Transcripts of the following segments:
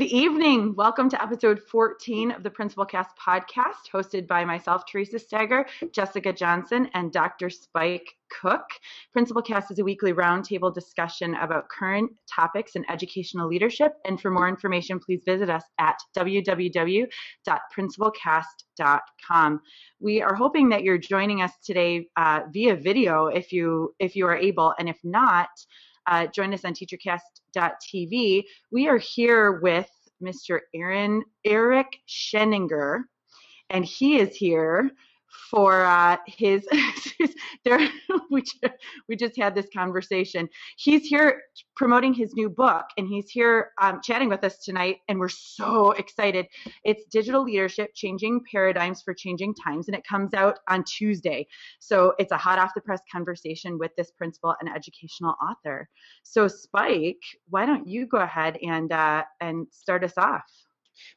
Good evening. Welcome to episode 14 of the Principal Cast podcast, hosted by myself, Theresa Stager, Jessica Johnson, and Dr. Spike Cook. Principal Cast is a weekly roundtable discussion about current topics in educational leadership. And for more information, please visit us at www.principalcast.com. We are hoping that you're joining us today uh, via video if you if you are able, and if not, uh, join us on teachercast.tv. We are here with Mr. Aaron Eric Sheninger, and he is here for uh, his, there we just, we just had this conversation. He's here promoting his new book and he's here um, chatting with us tonight and we're so excited. It's digital leadership changing paradigms for changing times and it comes out on tuesday. So it's a hot off the press conversation with this principal and educational author. So spike why don't you go ahead and uh, and start us off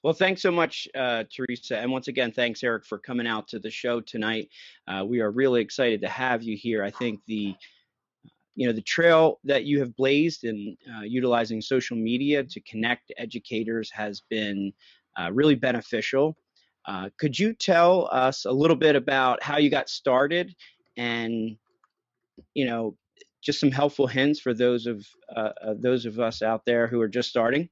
well, thanks so much, uh, Theresa. And once again, thanks, Eric, for coming out to the show tonight. Uh, we are really excited to have you here. I think the you know the trail that you have blazed in uh, utilizing social media to connect educators has been uh, really beneficial. Uh, could you tell us a little bit about how you got started and you know just some helpful hints for those of uh, those of us out there who are just starting?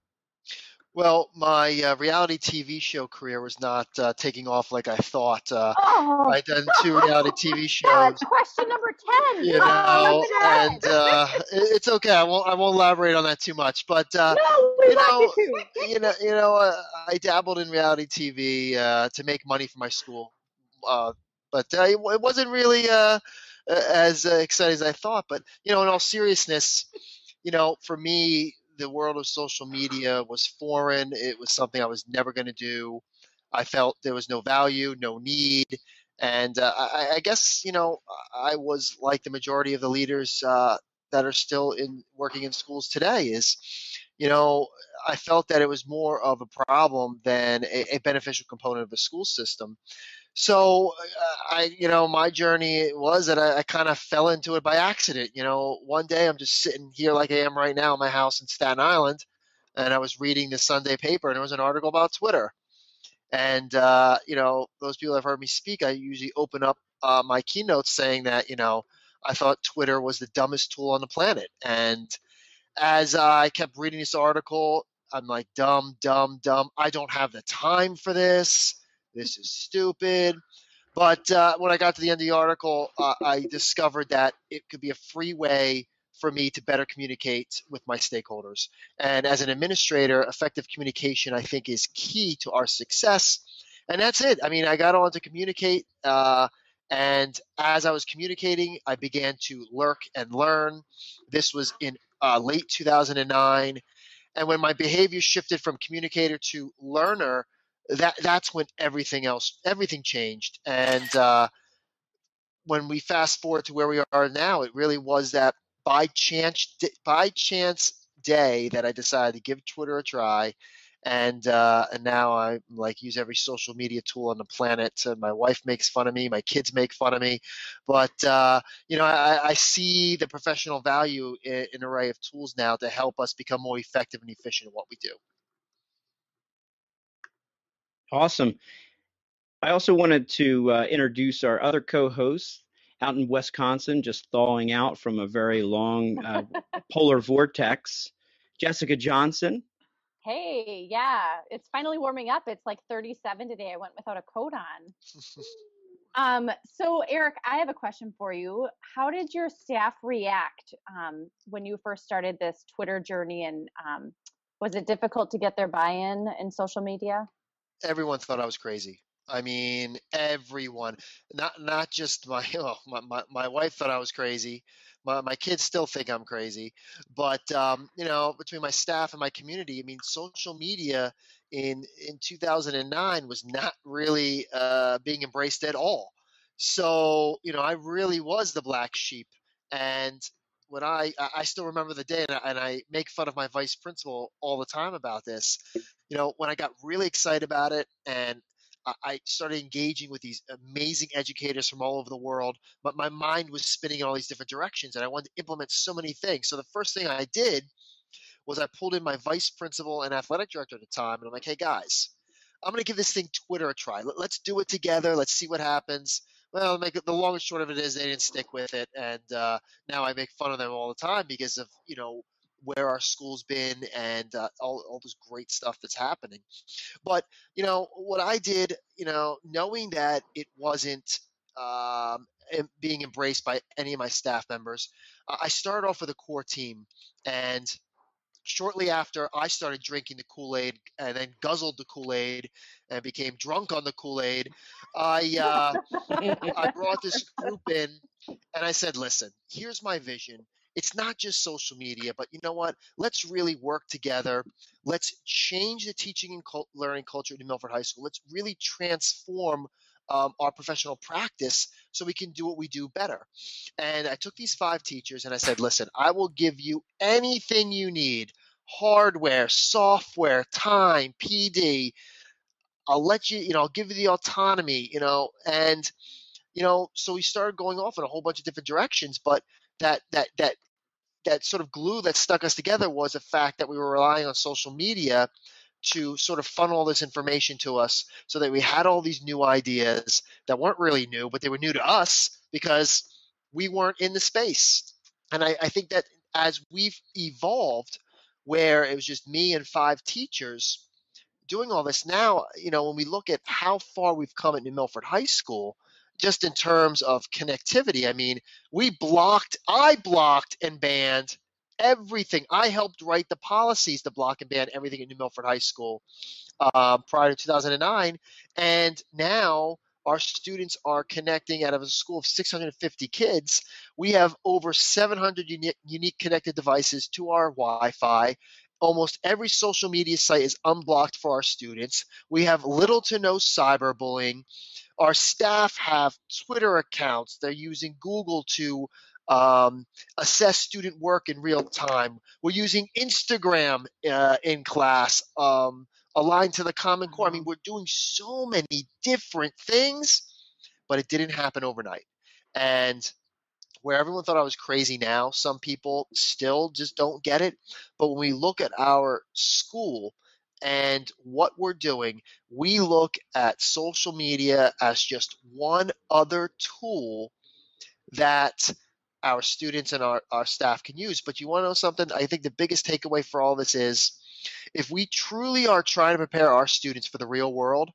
Well, my uh, reality TV show career was not uh, taking off like I thought. Uh, Oh, I done two reality TV God, shows, question number 10. you Oh, know, at and uh, it's okay. I won't. I won't elaborate on that too much. But uh, no, you know, you you know, you know, uh, I dabbled in reality TV uh, to make money for my school, uh, but uh, it, it wasn't really as uh, exciting as I thought. But you know, in all seriousness, you know, for me, the world of social media was foreign. It was something I was never going to do. I felt there was no value, no need, and uh, I, I guess you know I was like the majority of the leaders uh, that are still in working in schools today. Is you know I felt that it was more of a problem than a, a beneficial component of the school system. So uh, I, you know, my journey was that I, I kind of fell into it by accident. You know, one day I'm just sitting here like I am right now in my house in Staten Island, and I was reading the Sunday paper, and there was an article about Twitter. And uh, you know, those people have heard me speak. I usually open up uh, my keynotes saying that you know I thought Twitter was the dumbest tool on the planet. And as I kept reading this article, I'm like, dumb, dumb, dumb. I don't have the time for this. This is stupid. But uh, when I got to the end of the article, uh, I discovered that it could be a free way for me to better communicate with my stakeholders. And as an administrator, effective communication, I think, is key to our success. And that's it. I mean, I got on to communicate. Uh, and as I was communicating, I began to lurk and learn. This was in uh, late 2009. And when my behavior shifted from communicator to learner, that that's when everything else everything changed. And uh, when we fast forward to where we are now it really was that by chance by chance day that i decided to give twitter a try. And uh, and now i like use every social media tool on the planet uh, my wife makes fun of me my kids make fun of me. But uh, you know I, I see the professional value in, in array of tools now to help us become more effective and efficient in what we do Awesome. I also wanted to uh, introduce our other co-hosts out in Wisconsin, just thawing out from a very long uh, polar vortex. Jessica Johnson. Hey, yeah, it's finally warming up. It's like 37 today. I went without a coat on. Um, so Eric, I have a question for you. How did your staff react um, when you first started this Twitter journey, and um, was it difficult to get their buy-in in social media? Everyone thought I was crazy. I mean, everyone, not not just my oh, my, my, my wife thought I was crazy. My, my kids still think I'm crazy, but um, you know, between my staff and my community, I mean, social media in in 2009 was not really uh, being embraced at all. So you know, I really was the black sheep, and when I I still remember the day, and I, and I make fun of my vice principal all the time about this. You know, when I got really excited about it, and I- started engaging with these amazing educators from all over the world, but my mind was spinning in all these different directions, and I wanted to implement so many things. So the first thing I did was I pulled in my vice principal and athletic director at the time, and I'm like, hey guys, I'm going to give this thing Twitter a try. Let, us do it together. Let's see what happens. Well, make it, the long and short of it is they didn't stick with it, and uh, now I make fun of them all the time because of you know where our school's been and uh, all, all this great stuff that's happening. But you know what I did, you know, knowing that it wasn't um, being embraced by any of my staff members, I started off with a core team and shortly after I started drinking the Kool Aid and then guzzled the Kool Aid and became drunk on the Kool Aid, I uh, I brought this group in and I said, "Listen, here's my vision. It's not just social media, but you know what? Let's really work together. Let's change the teaching and learning culture at Milford High School. Let's really transform um, our professional practice so we can do what we do better. And I took these five teachers and I said, listen, I will give you anything you need hardware, software, time, PD. I'll let you, you know, I'll give you the autonomy, you know, and you know, so we started going off in a whole bunch of different directions, but that that that that sort of glue that stuck us together was the fact that we were relying on social media to sort of funnel all this information to us so that we had all these new ideas that weren't really new, but they were new to us because we weren't in the space. And I, I think that as we've evolved, where it was just me and five teachers doing all this, now, you know, when we look at how far we've come at New Milford High School, just in terms of connectivity, I mean, we blocked, I blocked and banned everything. I helped write the policies to block and ban everything at New Milford High School uh, prior to 2009. And now our students are connecting out of a school of 650 kids. We have over 700 unique, unique connected devices to our Wi Fi. Almost every social media site is unblocked for our students. We have little to no cyberbullying. Our staff have Twitter accounts. They're using Google to um, assess student work in real time. We're using Instagram uh, in class, um, aligned to the Common Core. I mean, we're doing so many different things, but it didn't happen overnight. And where everyone thought I was crazy now, some people still just don't get it. But when we look at our school, and what we're doing, we look at social media as just one other tool that our students and our, our staff can use. But you want to know something? I think the biggest takeaway for all this is if we truly are trying to prepare our students for the real world,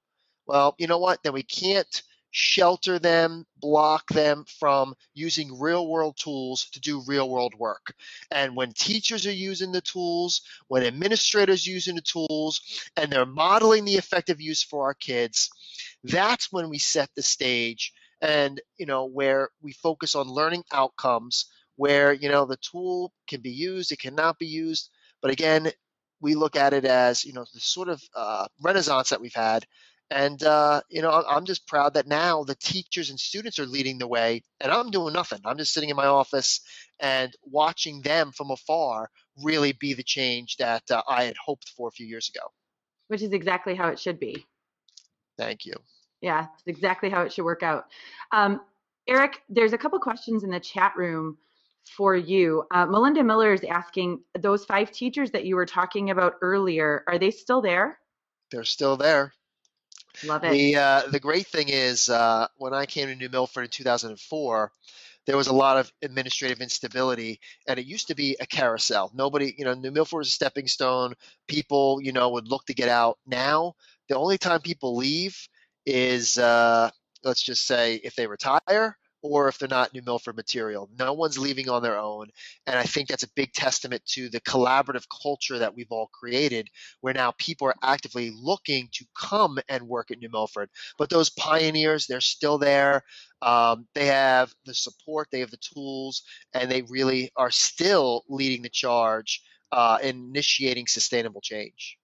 well, you know what? Then we can't shelter them, block them from using real world tools to do real world work. And when teachers are using the tools, when administrators using the tools, and they're modeling the effective use for our kids, that's when we set the stage and you know where we focus on learning outcomes where you know the tool can be used it cannot be used. But again we look at it as you know the sort of uh, renaissance that we've had. And uh, you know i'm just proud that now the teachers and students are leading the way and i'm doing nothing. I'm just sitting in my office and watching them from afar really be the change that uh, i had hoped for a few years ago. Which is exactly how it should be. Thank you yeah, exactly how it should work out. Um, Eric, there's a couple questions in the chat room for you. Uh, Melinda Miller is asking those five teachers that you were talking about earlier, are they still there? They're still there. Love it. The, uh, the great thing is, uh, when I came to New Milford in 2004, there was a lot of administrative instability, and it used to be a carousel. Nobody, you know, New Milford was a stepping stone. People, you know, would look to get out. Now, the only time people leave is uh, let's just say if they retire or if they're not New Milford material. No one's leaving on their own. And I think that's a big testament to the collaborative culture that we've all created, where now people are actively looking to come and work at New Milford. But those pioneers, they're still there. Um, they have the support, they have the tools, and they really are still leading the charge uh, in initiating sustainable change.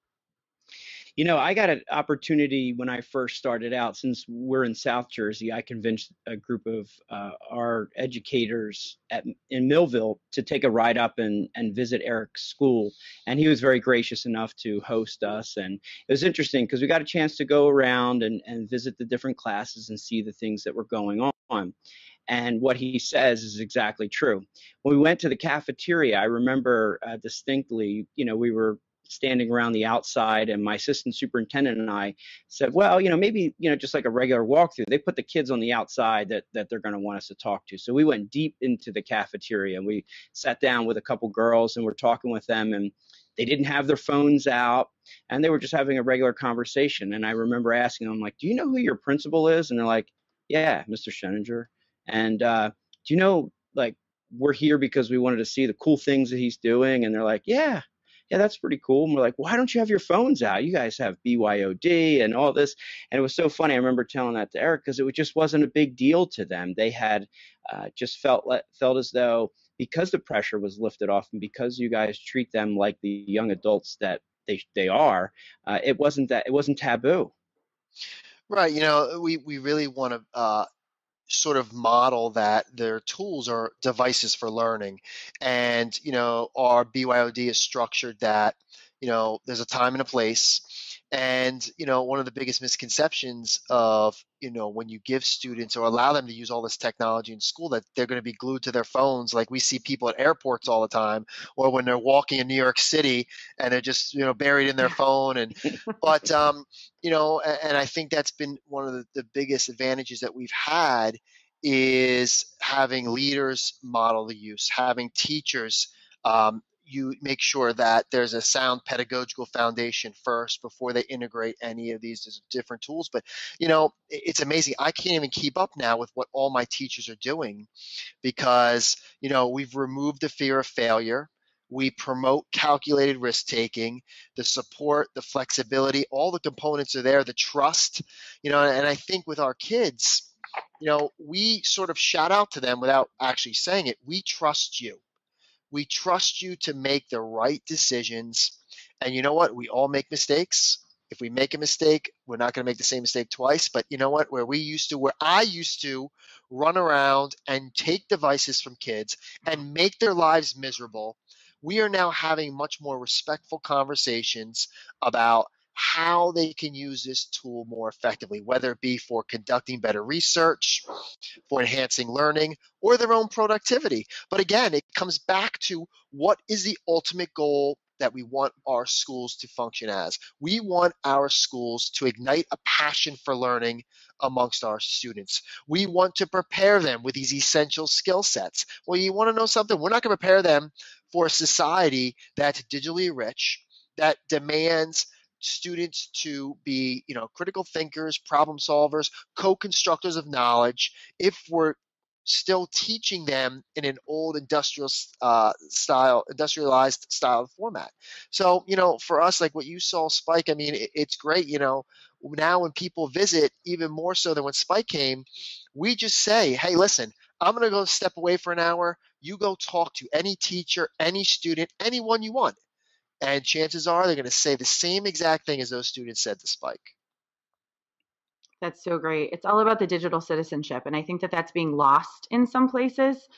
You know, I got an opportunity when I first started out. Since we're in South Jersey, I convinced a group of uh, our educators at, in Millville to take a ride up and, and visit Eric's school. And he was very gracious enough to host us. And it was interesting because we got a chance to go around and, and visit the different classes and see the things that were going on. And what he says is exactly true. When we went to the cafeteria, I remember uh, distinctly, you know, we were standing around the outside and my assistant superintendent and I said, well, you know, maybe, you know, just like a regular walkthrough, they put the kids on the outside that, that they're going to want us to talk to. So we went deep into the cafeteria and we sat down with a couple girls and we're talking with them and they didn't have their phones out and they were just having a regular conversation. And I remember asking them like, do you know who your principal is? And they're like, yeah, Mr. Sheninger. And uh, do you know, like, we're here because we wanted to see the cool things that he's doing. And they're like, yeah, yeah, that's pretty cool. And we're like, why don't you have your phones out? You guys have BYOD and all this. And it was so funny. I remember telling that to Eric because it just wasn't a big deal to them. They had uh, just felt felt as though because the pressure was lifted off and because you guys treat them like the young adults that they they are, uh, it wasn't that it wasn't taboo. Right. You know, we we really want to uh, sort of model that their tools are devices for learning. And, you know, our BYOD is structured that, you know, there's a time and a place. And, you know, one of the biggest misconceptions of, you know, when you give students or allow them to use all this technology in school that they're going to be glued to their phones. Like we see people at airports all the time, or when they're walking in New York City and they're just, you know, buried in their phone. And, but, um, you know, and I think that's been one of the, the biggest advantages that we've had is having leaders model the use, having teachers um, you make sure that there's a sound pedagogical foundation first before they integrate any of these different tools. But you know, it's amazing. I can't even keep up now with what all my teachers are doing because you know we've removed the fear of failure. We promote calculated risk taking, the support, the flexibility, all the components are there, the trust, you know, and I think with our kids, you know, we sort of shout out to them without actually saying it. We trust you we trust you to make the right decisions. And you know what? We all make mistakes. If we make a mistake, we're not going to make the same mistake twice. But you know what? Where we used to, where I used to run around and take devices from kids and make their lives miserable, we are now having much more respectful conversations about how they can use this tool more effectively, whether it be for conducting better research, for enhancing learning, or their own productivity. But again, it comes back to what is the ultimate goal that we want our schools to function as. We want our schools to ignite a passion for learning amongst our students. We want to prepare them with these essential skill sets. Well, you want to know something? We're not going to prepare them for a society that's digitally rich, that demands students to be, you know, critical thinkers, problem solvers, co-constructors of knowledge. If we're still teaching them in an old industrial uh, style, industrialized style format. So, you know, for us, like what you saw, Spike, I mean, it, it's great. You know, now when people visit, even more so than when Spike came, we just say, hey, listen, I'm going to go step away for an hour. You go talk to any teacher, any student, anyone you want. And chances are they're going to say the same exact thing as those students said to Spike. That's so great. It's all about the digital citizenship, and I think that that's being lost in some places.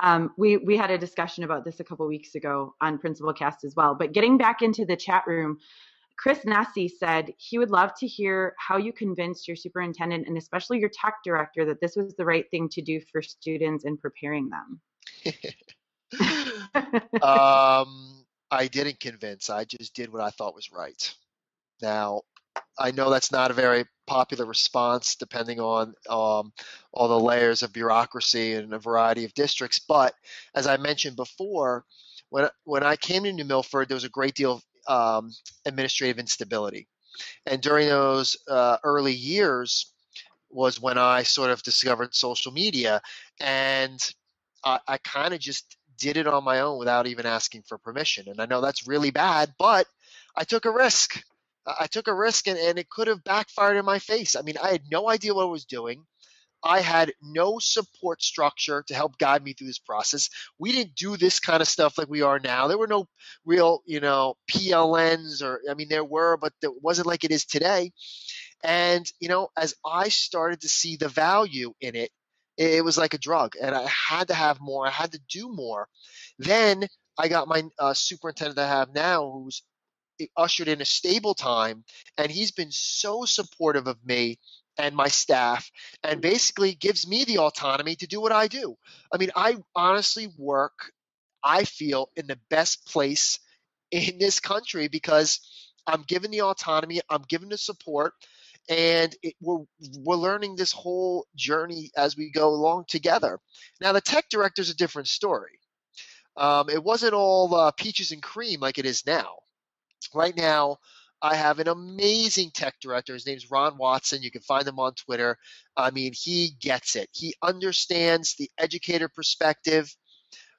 Um, we we had a discussion about this a couple weeks ago on Principal Cast as well. But getting back into the chat room, Chris Nesi said he would love to hear how you convinced your superintendent and especially your tech director that this was the right thing to do for students in preparing them. um, I didn't convince. I just did what I thought was right. Now, I know that's not a very popular response depending on um, all the layers of bureaucracy in a variety of districts. But as I mentioned before, when, when I came to New Milford, there was a great deal of um, administrative instability. And during those uh, early years was when I sort of discovered social media. And I, I kind of just did it on my own without even asking for permission. And I know that's really bad, but I took a risk. I took a risk and, and it could have backfired in my face. I mean, I had no idea what I was doing. I had no support structure to help guide me through this process. We didn't do this kind of stuff like we are now. There were no real, you know, PLNs or, I mean, there were, but it wasn't like it is today. And, you know, as I started to see the value in it, it was like a drug, and I had to have more. I had to do more. Then I got my uh, superintendent I have now, who's ushered in a stable time, and he's been so supportive of me and my staff and basically gives me the autonomy to do what I do. I mean, I honestly work, I feel, in the best place in this country because I'm given the autonomy, I'm given the support, and it, we're we're learning this whole journey as we go along together. Now, the tech director is a different story. Um, it wasn't all uh, peaches and cream like it is now. Right now, I have an amazing tech director. His name's Ron Watson. You can find him on Twitter. I mean, he gets it. He understands the educator perspective.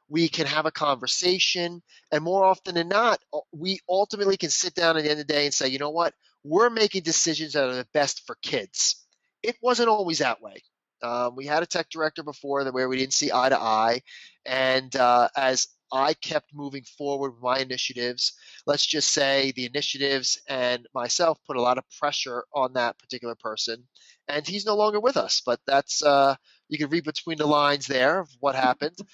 We can have a conversation, and more often than not, we ultimately can sit down at the end of the day and say, you know what? We're making decisions that are the best for kids. It wasn't always that way. Um, we had a tech director before that where we didn't see eye to eye, and uh, as I kept moving forward with my initiatives, let's just say the initiatives and myself put a lot of pressure on that particular person, and he's no longer with us. But that's uh, you can read between the lines there of what happened.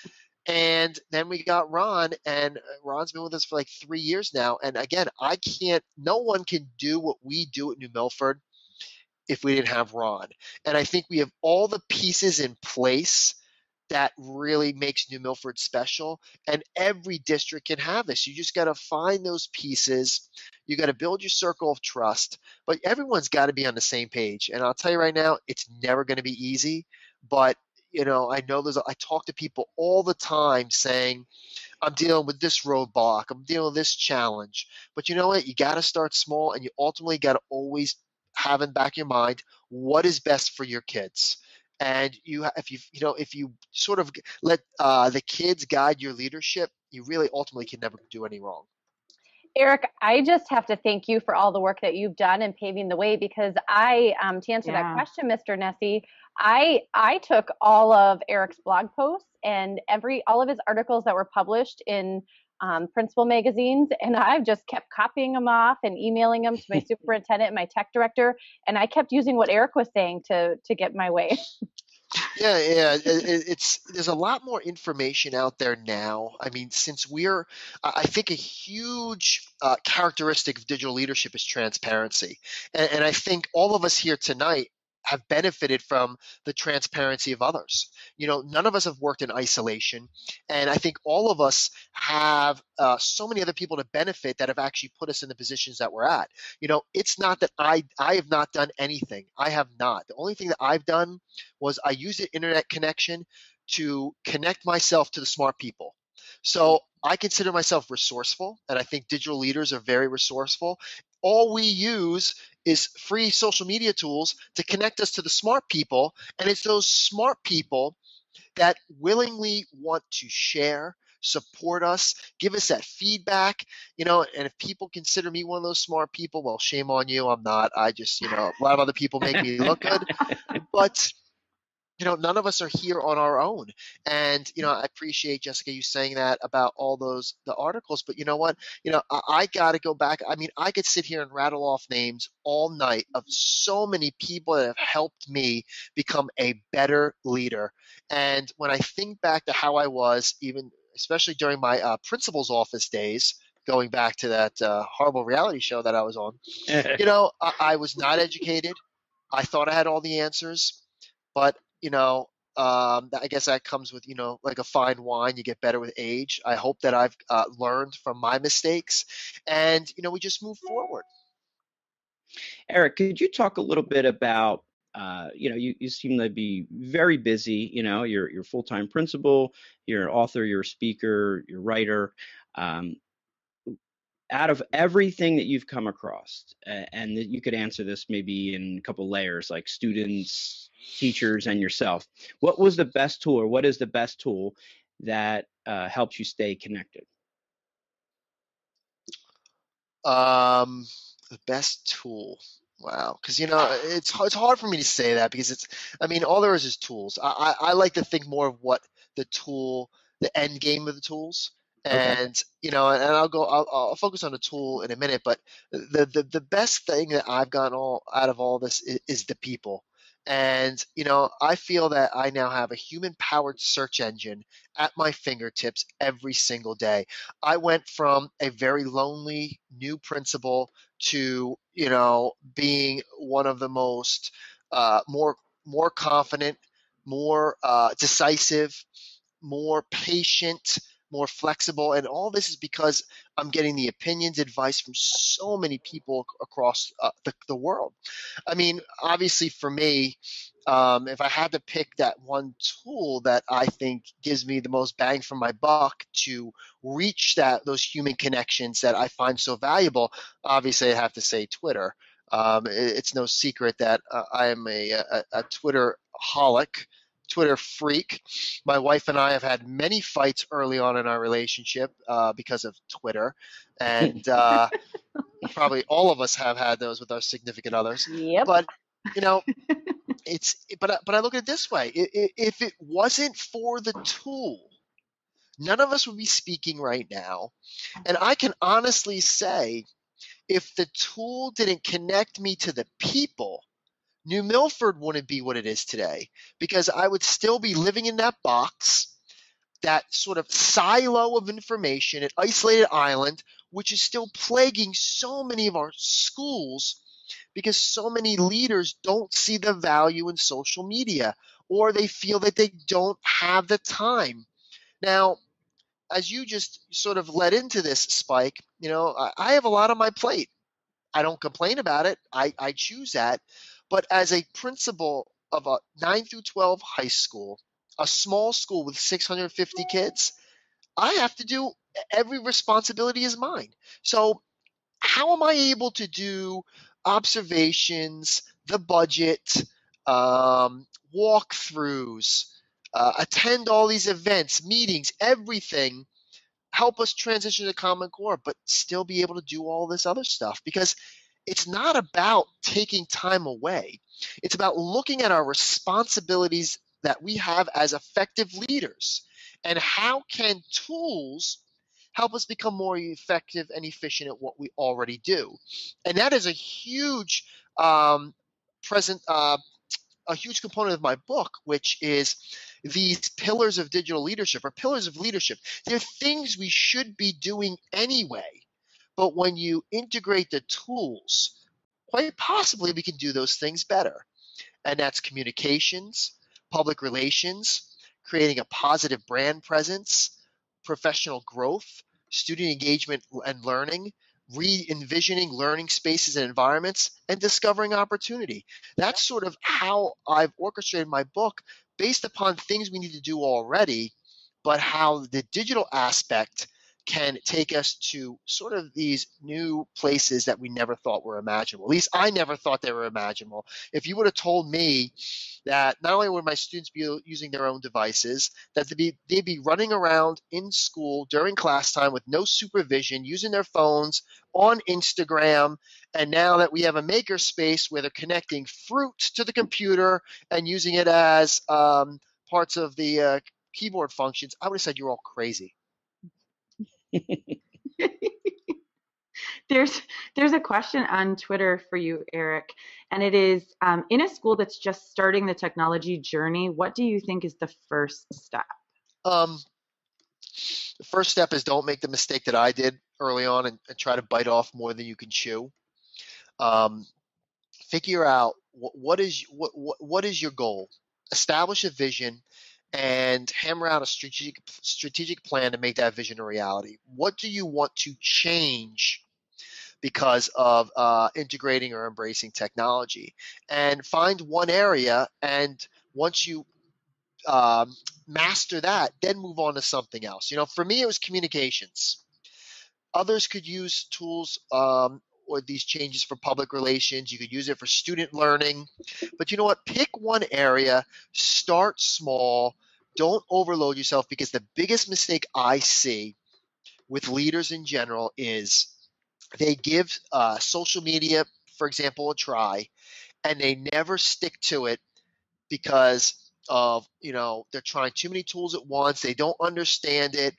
And then we got Ron, and uh, Ron's been with us for like three years now. And again, I can't, no one can do what we do at New Milford if we didn't have Ron. And I think we have all the pieces in place that really makes New Milford special. And every district can have this. You just got to find those pieces. You got to build your circle of trust, but everyone's got to be on the same page. And I'll tell you right now, it's never going to be easy. But you know, I know there's. I talk to people all the time saying, "I'm dealing with this roadblock. I'm dealing with this challenge." But you know what? You got to start small, and you ultimately got to always have in back your mind what is best for your kids and you if you you know if you sort of let uh, the kids guide your leadership you really ultimately can never do any wrong Eric, I just have to thank you for all the work that you've done in paving the way because I, um, to answer yeah. that question, Mr. Nesi, I I took all of Eric's blog posts and every all of his articles that were published in um, principal magazines, and I've just kept copying them off and emailing them to my superintendent and my tech director, and I kept using what Eric was saying to to get my way. yeah, yeah, it, it's there's a lot more information out there now. I mean, since we're, I think a huge uh, characteristic of digital leadership is transparency, and, and I think all of us here tonight have benefited from the transparency of others. You know, none of us have worked in isolation, and I think all of us have uh, so many other people to benefit that have actually put us in the positions that we're at. You know, it's not that I I have not done anything. I have not. The only thing that I've done was I used an internet connection to connect myself to the smart people. So I consider myself resourceful, and I think digital leaders are very resourceful. All we use is free social media tools to connect us to the smart people. And it's those smart people that willingly want to share, support us, give us that feedback, you know, and if people consider me one of those smart people, well, shame on you. I'm not. I just, you know, a lot of other people make me look good. But you know none of us are here on our own. And you know i appreciate jessica you saying that about all those the articles but you know what? You know i, I got to go back. I mean i could sit here and rattle off names all night of so many people that have helped me become a better leader. And when i think back to how i was even especially during my uh, principal's office days going back to that uh, horrible reality show that i was on you know I, I was not educated. I thought i had all the answers but you know, um, I guess that comes with you know like a fine wine. You get better with age. I hope that I've uh, learned from my mistakes, and you know we just move forward. Eric, could you talk a little bit about uh, you know, you, you seem to be very busy. You know, you're you're full time principal, you're an author, you're a speaker, you're a writer. Um, out of everything that you've come across, uh, and you could answer this maybe in a couple layers, like students, teachers, and yourself. What was the best tool, or what is the best tool that uh, helps you stay connected? Um, the best tool. Wow, because you know it's it's hard for me to say that because it's I mean all there is is tools. I, I, I like to think more of what the tool, the end game of the tools and okay. you know and i'll go I'll, I'll, focus on the tool in a minute but the, the the best thing that i've gotten all out of all this is, is the people and you know i feel that i now have a human powered search engine at my fingertips every single day i went from a very lonely new principal to you know being one of the most uh, more more confident, more uh, decisive, more patient, more flexible. And all this is because I'm getting the opinions, advice from so many people across uh, the, the world. I mean, obviously, for me, um, if I had to pick that one tool that I think gives me the most bang for my buck to reach that those human connections that I find so valuable, obviously I have to say Twitter. Um, it, it's no secret that uh, I am a, a, a Twitter holic. Twitter freak. My wife and I have had many fights early on in our relationship uh, because of Twitter, and uh, probably all of us have had those with our significant others. Yep. But you know, it's but but I look at it this way: if it wasn't for the tool, none of us would be speaking right now, and I can honestly say, if the tool didn't connect me to the people New Milford wouldn't be what it is today because I would still be living in that box, that sort of silo of information, an isolated island, which is still plaguing so many of our schools because so many leaders don't see the value in social media or they feel that they don't have the time. Now, as you just sort of led into this, Spike, you know, I have a lot on my plate. I don't complain about it. I, I choose that. But as a principal of a 9 through 12 high school, a small school with 650 kids, I have to do every responsibility is mine. So, how am I able to do observations, the budget, um, walkthroughs, uh, attend all these events, meetings, everything? Help us transition to Common Core, but still be able to do all this other stuff because it's not about taking time away. It's about looking at our responsibilities that we have as effective leaders and how can tools help us become more effective and efficient at what we already do. And that is a huge um, present uh, a huge component of my book, which is these pillars of digital leadership or pillars of leadership. They're things we should be doing anyway but when you integrate the tools, quite possibly we can do those things better. And that's communications, public relations, creating a positive brand presence, professional growth, student engagement and learning, re envisioning learning spaces and environments, and discovering opportunity. That's sort of how I've orchestrated my book based upon things we need to do already, but how the digital aspect can take us to sort of these new places that we never thought were imaginable. At least I never thought they were imaginable. If you would have told me that not only would my students be using their own devices, that they'd be, they'd be running around in school during class time with no supervision, using their phones on Instagram, and now that we have a maker space where they're connecting fruit to the computer and using it as um, parts of the uh, keyboard functions, I would have said you're all crazy. There's there's a question on Twitter for you, Eric, and it is um, in a school that's just starting the technology journey. What do you think is the first step? Um, the first step is don't make the mistake that I did early on and, and try to bite off more than you can chew. Um, figure out what, what is what, what what is your goal. Establish a vision and hammer out a strategic strategic plan to make that vision a reality. What do you want to change because of uh, integrating or embracing technology? And find one area, and once you um, master that, then move on to something else. You know, for me, it was communications. Others could use tools um, or these changes for public relations. You could use it for student learning. But you know what? Pick one area, start small, don't overload yourself because the biggest mistake I see with leaders in general is they give uh, social media, for example, a try, and they never stick to it because of you know they're trying too many tools at once. They don't understand it.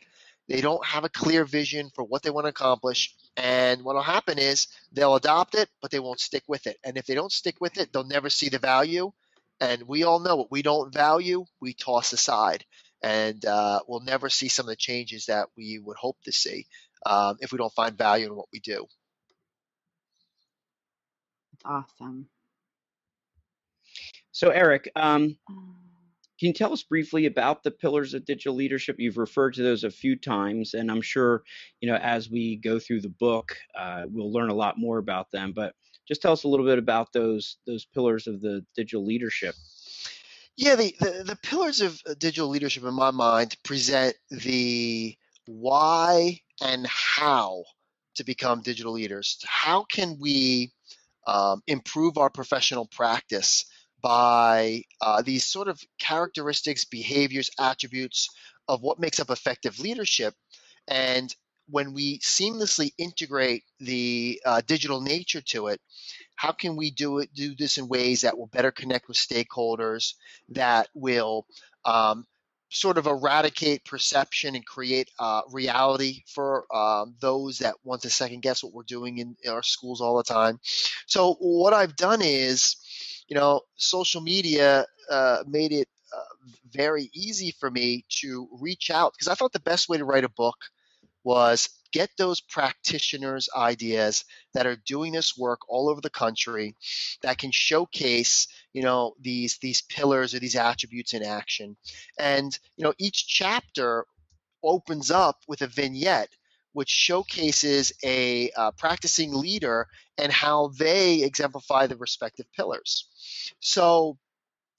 They don't have a clear vision for what they want to accomplish. And what will happen is they'll adopt it, but they won't stick with it. And if they don't stick with it, they'll never see the value. And we all know what we don't value, we toss aside. And uh, we'll never see some of the changes that we would hope to see um, if we don't find value in what we do. That's awesome. So, Eric, um, can you tell us briefly about the pillars of digital leadership? You've referred to those a few times, and I'm sure you know as we go through the book, uh, we'll learn a lot more about them. But just tell us a little bit about those those pillars of the digital leadership. Yeah, the, the, the pillars of uh, digital leadership in my mind present the why and how to become digital leaders. How can we um, improve our professional practice by uh, these sort of characteristics, behaviors, attributes of what makes up effective leadership? And when we seamlessly integrate the uh, digital nature to it, how can we do it do this in ways that will better connect with stakeholders that will um, sort of eradicate perception and create uh, reality for um, those that want to second guess what we're doing in, in our schools all the time so what i've done is you know social media uh, made it uh, very easy for me to reach out because i thought the best way to write a book was get those practitioners ideas that are doing this work all over the country that can showcase you know these these pillars or these attributes in action. And you know each chapter opens up with a vignette which showcases a uh, practicing leader and how they exemplify the respective pillars so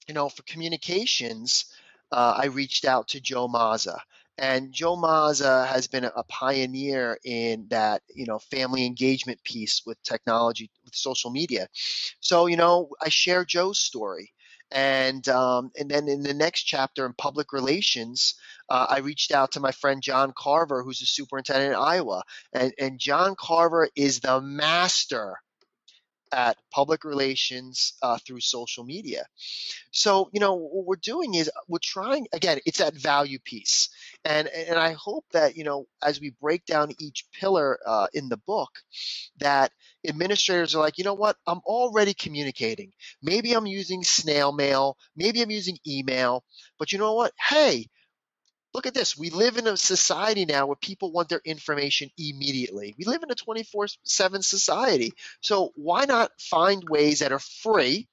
you know for communications uh, i reached out to joe mazza and Joe Mazza has been a pioneer in that, you know, family engagement piece with technology, with social media. So, you know, I share Joe's story. And um, and then in the next chapter in public relations, uh, I reached out to my friend John Carver, who's a superintendent in Iowa, and and John Carver is the master at public relations uh, through social media. So, you know, what we're doing is we're trying, again, it's that value piece. And, and I hope that, you know, as we break down each pillar uh, in the book, that administrators are like, you know what, I'm already communicating. Maybe I'm using snail mail, maybe I'm using email, but you know what? Hey, look at this. We live in a society now where people want their information immediately. We live in a 24 7 society. So why not find ways that are free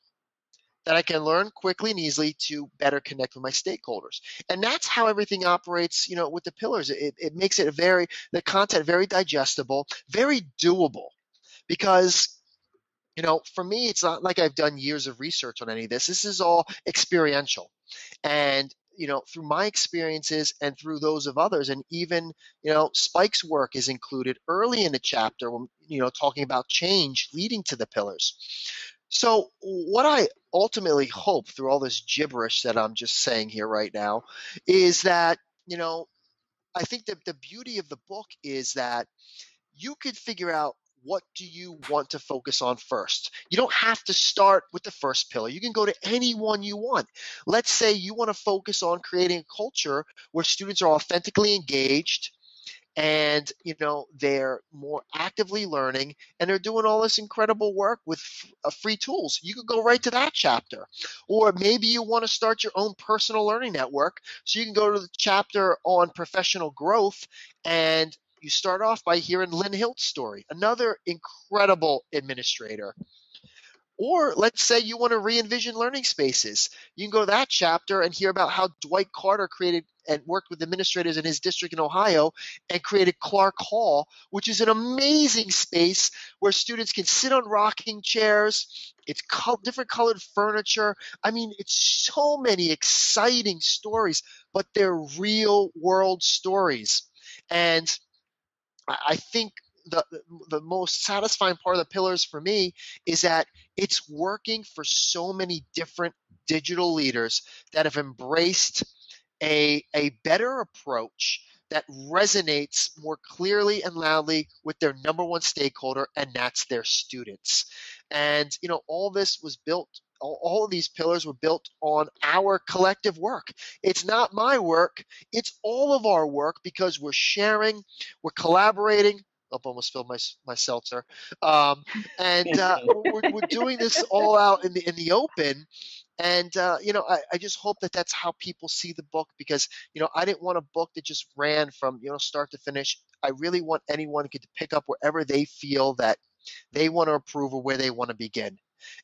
that I can learn quickly and easily to better connect with my stakeholders? And that's how everything operates, you know, with the pillars. It, it makes it very, the content very digestible, very doable because you know, for me, it's not like I've done years of research on any of this. This is all experiential. And you know through my experiences and through those of others and even you know spike's work is included early in the chapter when you know talking about change leading to the pillars. So what i ultimately hope through all this gibberish that i'm just saying here right now is that you know i think that the beauty of the book is that you could figure out what do you want to focus on first? You don't have to start with the first pillar. You can go to any one you want. Let's say you want to focus on creating a culture where students are authentically engaged and you know they're more actively learning and they're doing all this incredible work with uh, free tools you could go right to that chapter or maybe you want to start your own personal learning network so you can go to the chapter on professional growth and you start off by hearing Lynn Hilt's story, another incredible administrator. Or let's say you want to re envision learning spaces. You can go to that chapter and hear about how Dwight Carter created and worked with administrators in his district in Ohio and created Clark Hall, which is an amazing space where students can sit on rocking chairs. It's different colored furniture. I mean, it's so many exciting stories, but they're real world stories. And I think the the most satisfying part of the pillars for me is that it's working for so many different digital leaders that have embraced a a better approach that resonates more clearly and loudly with their number one stakeholder and that's their students. And you know all this was built all, of these pillars were built on our collective work. It's not my work, it's all of our work because we're sharing, we're collaborating. I've almost filled my my seltzer, um, and uh, we're, we're doing this all out in the in the open, and uh, you know I, I, just hope that that's how people see the book because you know i didn't want a book that just ran from you know start to finish. I really want anyone to pick up wherever they feel that they want to improve or where they want to begin.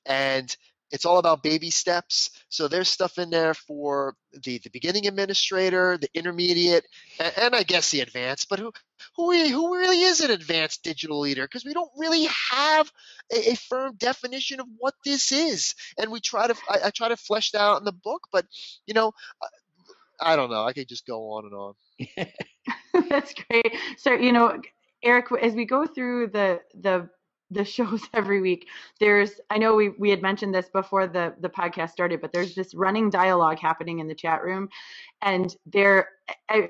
And it's all about baby steps. So there's stuff in there for the, the beginning administrator, the intermediate, and, and I guess the advanced. But who who really, who really is an advanced digital leader? Because we don't really have a, a, firm definition of what this is, and we try to I, I, try to flesh that out in the book. But you know, I don't know. I could just go on and on. That's great. So you know, Eric, as we go through the the the shows every week. There's i know we we had mentioned this before the the podcast started but there's this running dialogue happening in the chat room and there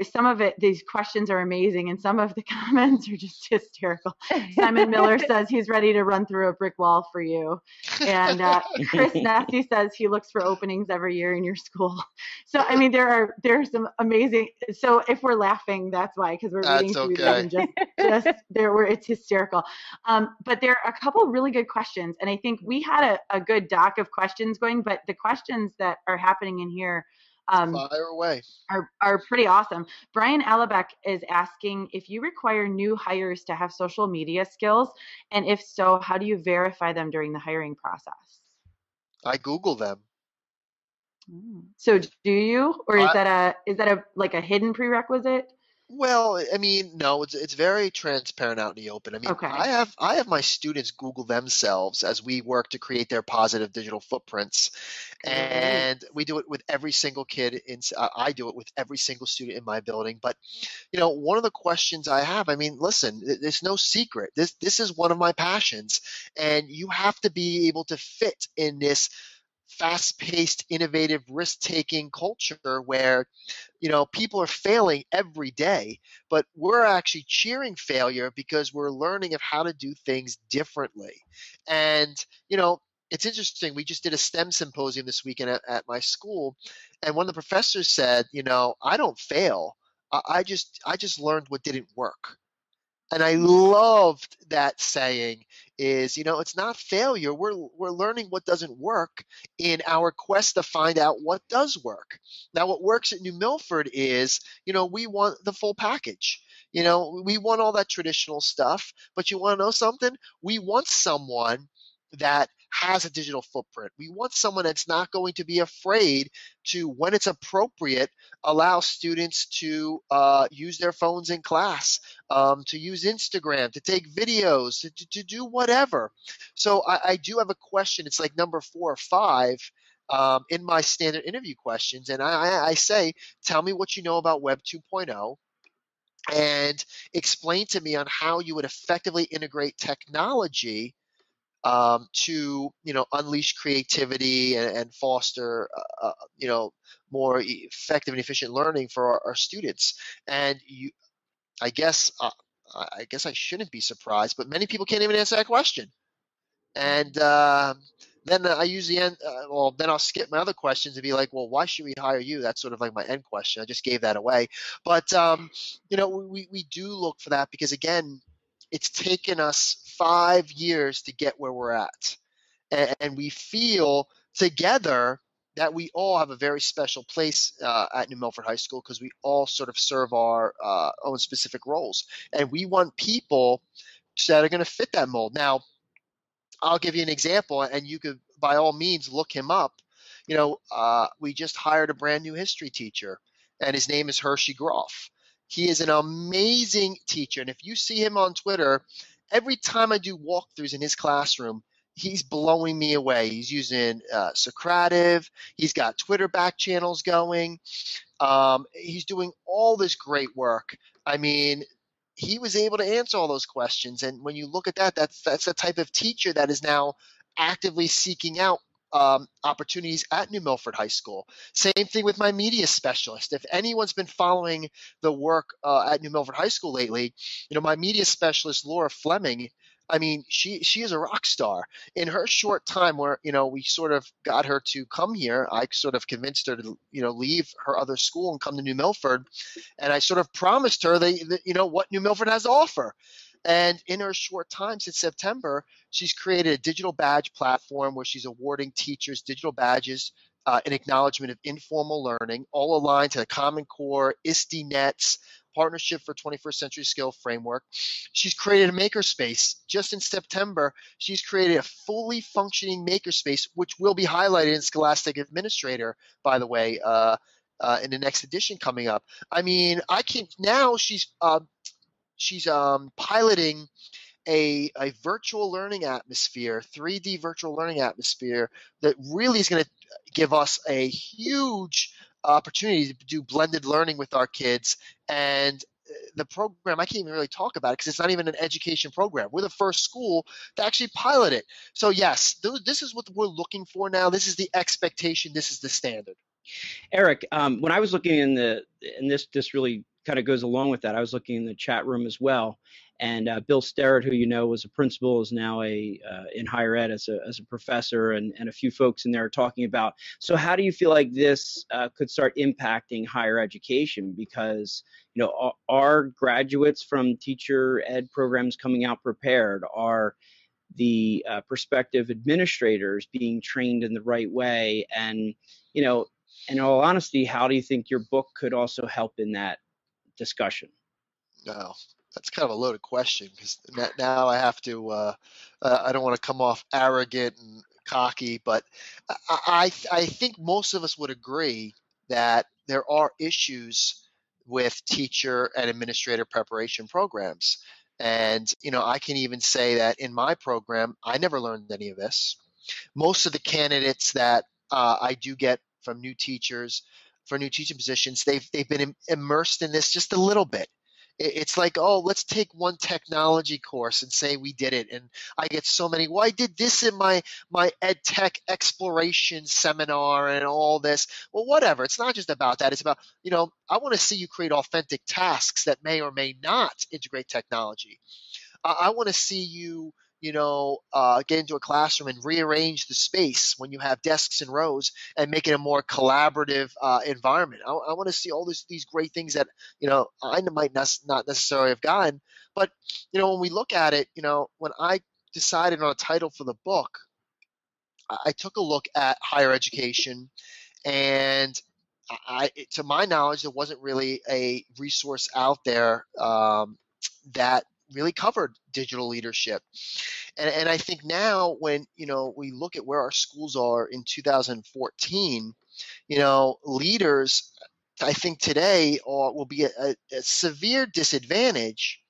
some of it these questions are amazing and some of the comments are just hysterical. Simon miller says he's ready to run through a brick wall for you and uh, chris Nesi says he looks for openings every year in your school. So i mean there are there are some amazing so if we're laughing that's why because we're that's reading okay. through them and just just there were it's hysterical. Um, but there are a couple really good questions and i think we had a, a good doc of questions going but the questions that are happening in here um, Fire away. Are, are pretty awesome. Brian Alabeck is asking if you require new hires to have social media skills, and if so, how do you verify them during the hiring process? I Google them. Mm. So do you, or is I, that a is that a like a hidden prerequisite? Well, I mean, no, it's it's very transparent out in the open. I mean, okay. I have I have my students Google themselves as we work to create their positive digital footprints, and we do it with every single kid. In uh, I do it with every single student in my building. But you know, one of the questions I have, I mean, listen, there's no secret. This this is one of my passions, and you have to be able to fit in this fast-paced innovative risk-taking culture where you know people are failing every day but we're actually cheering failure because we're learning of how to do things differently. And you know it's interesting we just did a stem symposium this weekend at, at my school and one of the professors said you know i don't fail. I, I just i just learned what didn't work and I loved that saying is, you know, it's not failure. We're we're learning what doesn't work in our quest to find out what does work. Now what works at New Milford is, you know, we want the full package. You know, we want all that traditional stuff, but you want to know something? We want someone that has a digital footprint. We want someone that's not going to be afraid to, when it's appropriate, allow students to uh, use their phones in class, um, to use Instagram, to take videos, to, to, do whatever. So I, I, do have a question. It's like number four or five. Um, in my standard interview questions, and I, I say, tell me what you know about Web 2.0 and explain to me on how you would effectively integrate technology um, to you know unleash creativity and, and foster uh, uh, you know more effective and efficient learning for our, our students. And you, I guess uh, I guess I shouldn't be surprised, but many people can't even answer that question. And uh, then I use the end, uh, well, then I'll skip my other questions and be like, well, why should we hire you? That's sort of like my end question. I just gave that away. But, um, you know, we, we do look for that because, again, it's taken us five years to get where we're at. And, and we feel together that we all have a very special place uh, at New Milford High School because we all sort of serve our uh, own specific roles. And we want people that are going to fit that mold. Now, I'll give you an example, and you could, by all means, look him up. You know, uh, we just hired a brand new history teacher, and his name is Hershey Groff. He is an amazing teacher. And if you see him on Twitter, every time I do walkthroughs in his classroom, he's blowing me away. He's using uh, Socrative. He's got Twitter back channels going. Um, he's doing all this great work. I mean, he was able to answer all those questions. And when you look at that, that's that's the type of teacher that is now actively seeking out um, opportunities at New Milford High School. Same thing with my media specialist. If anyone's been following the work uh, at New Milford High School lately, you know, my media specialist, Laura Fleming, I mean, she she is a rock star. In her short time, where you know we sort of got her to come here, I sort of convinced her to you know leave her other school and come to New Milford, and I sort of promised her that, that you know what New Milford has to offer. And in her short time since September, she's created a digital badge platform where she's awarding teachers digital badges uh, in acknowledgement of informal learning, all aligned to the Common Core, ISTE nets, Partnership for 21st Century Skill Framework. She's created a makerspace. Just in September, she's created a fully functioning makerspace, which will be highlighted in Scholastic Administrator, by the way, uh, uh, in the next edition coming up. I mean, I can now she's uh, she's um, piloting a, a virtual learning atmosphere, 3D virtual learning atmosphere that really is going to give us a huge opportunity to do blended learning with our kids. And uh, the program, I can't even really talk about it because it's not even an education program. We're the first school to actually pilot it. So, yes, th- this is what we're looking for now. This is the expectation. This is the standard. Eric, um, when I was looking in the, and this this really kind of goes along with that. I was looking in the chat room as well, and uh, Bill Sterrett, who you know was a principal, is now a uh, in higher ed as a as a professor, and and a few folks in there are talking about. So how do you feel like this uh, could start impacting higher education? Because you know, are graduates from teacher ed programs coming out prepared? Are the uh, prospective administrators being trained in the right way? And you know, in all honesty, how do you think your book could also help in that discussion? No, that's kind of a loaded question because now I have to. Uh, uh, I don't want to come off arrogant and cocky, but I I think most of us would agree that there are issues with teacher and administrator preparation programs. And you know, I can even say that in my program, I never learned any of this. Most of the candidates that uh, I do get from new teachers for new teaching positions, they've they've been immersed in this just a little bit. It's like, oh, let's take one technology course and say we did it. And I get so many, well, I did this in my my ed tech exploration seminar and all this. Well, whatever. It's not just about that. It's about, you know, I want to see you create authentic tasks that may or may not integrate technology. I want to see you you know, uh, get into a classroom and rearrange the space when you have desks and rows and make it a more collaborative uh, environment. I, I want to see all this, these great things that, you know, I might not necessarily have gotten. But, you know, when we look at it, you know, when I decided on a title for the book, I took a look at higher education and I, to my knowledge, there wasn't really a resource out there um, that really covered digital leadership. And, and I think now when, you know, we look at where our schools are in 2014, you know, leaders, I think today are, will be a, a severe disadvantage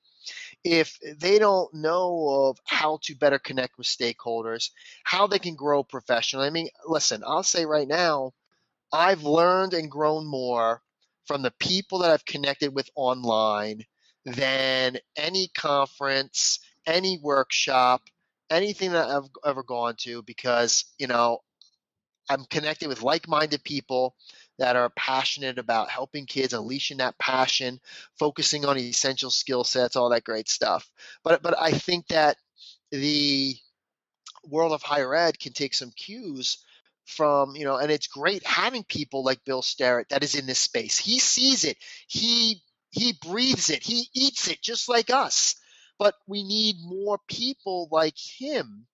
if they don't know of how to better connect with stakeholders, how they can grow professionally. I mean, listen, I'll say right now, I've learned and grown more from the people that I've connected with online than any conference, any workshop, anything that I've ever gone to because, you know, I'm connected with like minded people that are passionate about helping kids, unleashing that passion, focusing on essential skill sets, all that great stuff. But but I think that the world of higher ed can take some cues from you know and it's great having people like bill sterrett that is in this space he sees it he he breathes it, he eats it just like us. But we need more people like him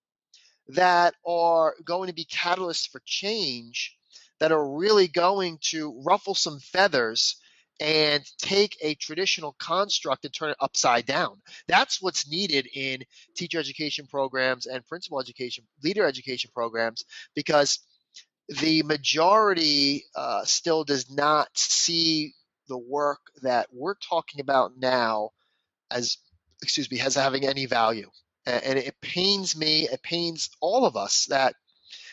that are going to be catalysts for change, that are really going to ruffle some feathers and take a traditional construct and turn it upside down. That's what's needed in teacher education programs and principal education, leader education programs, because the majority uh, still does not see the work that we're talking about now as excuse me as having any value. And it pains me it pains all of us that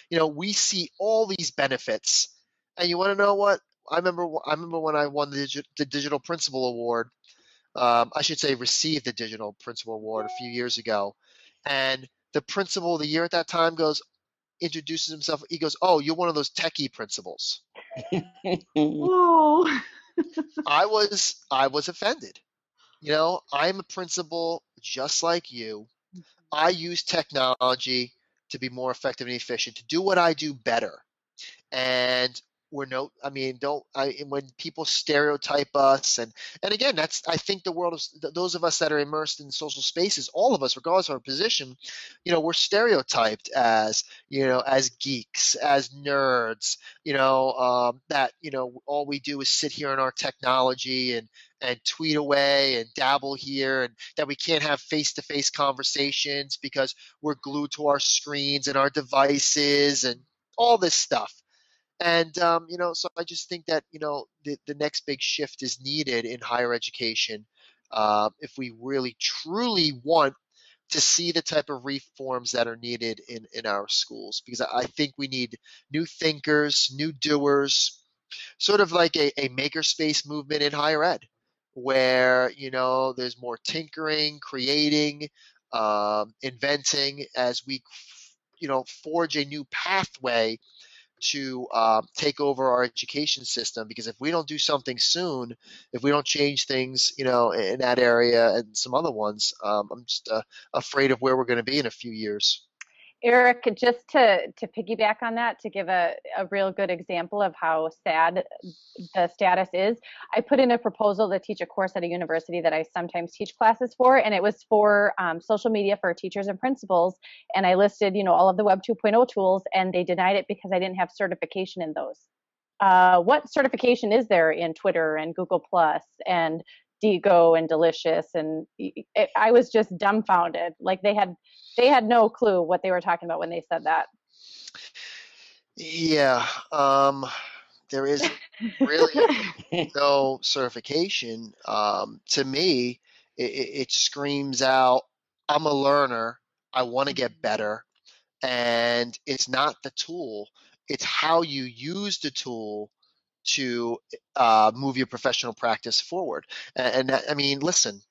you know we see all these benefits. And you want to know what? I remember i remember when i won the, the digital principal award. Um, i should say received the digital principal award a few years ago. And the principal of the year at that time goes introduces himself he goes oh you're one of those techie principals. Whoa. I was I was offended. You know, I'm a principal just like you. Mm-hmm. I use technology to be more effective and efficient, to do what I do better. And we're no i mean don't i when people stereotype us and and again that's i think the world of those of us that are immersed in social spaces all of us regardless of our position you know we're stereotyped as you know as geeks as nerds you know um, that you know all we do is sit here in our technology and and tweet away and dabble here and that we can't have face-to-face conversations because we're glued to our screens and our devices and all this stuff and um, you know so i just think that you know the, the next big shift is needed in higher education uh, if we really truly want to see the type of reforms that are needed in, in our schools. Because I think we need new thinkers, new doers, sort of like a, a makerspace movement in higher ed where you know there's more tinkering creating um, inventing as we you know forge a new pathway to uh, take over our education system because if we don't do something soon, if we don't change things, you know, in that area and some other ones, um, I'm just uh, afraid of where we're going to be in a few years. Eric, just to to piggyback on that, to give a, a real good example of how sad the status is, I put in a proposal to teach a course at a university that I sometimes teach classes for, and it was for um, social media for teachers and principals. And I listed, you know, all of the Web 2.0 tools, and they denied it because I didn't have certification in those. Uh, what certification is there in Twitter and Google Plus and Diigo and Delicious? And it, I was just dumbfounded. Like they had they had no clue what they were talking about when they said that. Yeah, um, there is really no certification. Um, to me, it, it screams out, "I'm a learner. I want to get better," and it's not the tool; it's how you use the tool to uh, move your professional practice forward. And, and I mean, listen,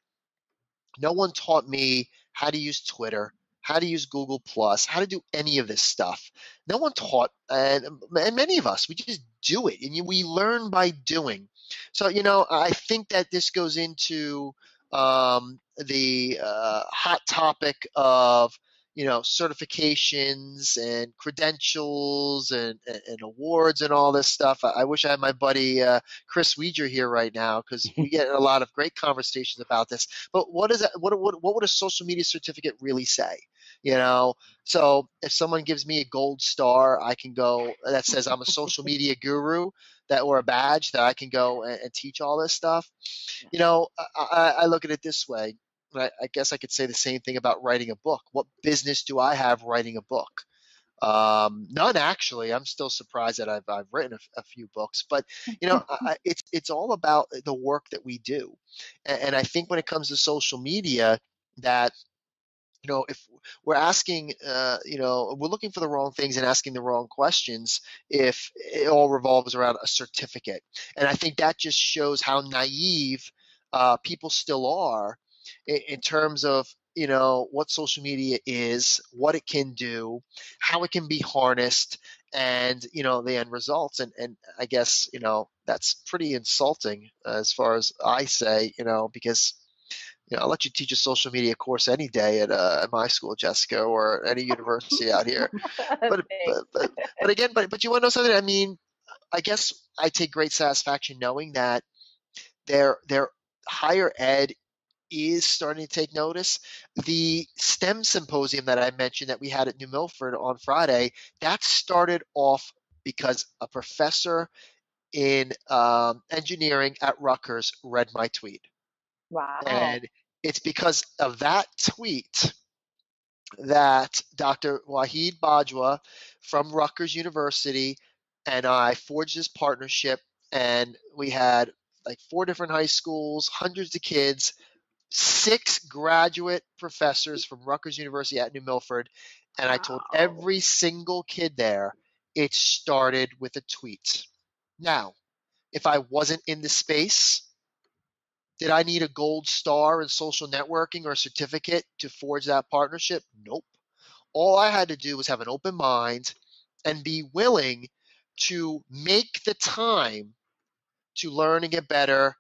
no one taught me how to use Twitter how to use Google Plus, how to do any of this stuff. No one taught, and, and many of us, we just do it, and you, we learn by doing. So, you know, I think that this goes into um, the uh, hot topic of you know certifications and credentials and, and, awards and all this stuff. I, I wish I had my buddy uh, Chris Wejr here right now because we get a lot of great conversations about this. But what is that? What, what what would a social media certificate really say? You know, so if someone gives me a gold star, I can go that says I'm a social media guru that or a badge that I can go and, and teach all this stuff. You know, I, I look at it this way I, I guess I could say the same thing about writing a book. What business do I have writing a book? Um, none actually. I'm still surprised that I've, I've written a, a few books, but you know, I, it's it's all about the work that we do, and, and, I think when it comes to social media, that you know, if we're asking, uh, you know, we're looking for the wrong things and asking the wrong questions, if it all revolves around a certificate, and I think that just shows how naive uh, people still are in, in terms of you know what social media is what it can do how it can be harnessed and you know the end results and and i guess you know that's pretty insulting as far as i say you know because you know, I'll let you teach a social media course any day at, uh, at my school, Jessica, or any university out here. But, but, but, but again, but, but you want to know something? I mean, I guess I take great satisfaction knowing that their their higher ed is starting to take notice. The STEM symposium that I mentioned that we had at New Milford on Friday, that started off because a professor in um, engineering at Rutgers read my tweet. Wow. And it's because of that tweet that Dr. Waheed Bajwa from Rutgers University and I forged this partnership, and we had like four different high schools, hundreds of kids, six graduate professors from Rutgers University at New Milford, and I told every single kid there it started with a tweet. Now, if I wasn't in the space, did I need a gold star in social networking or a certificate to forge that partnership? Nope. All I had to do was have an open mind and be willing to make the time to learn and get better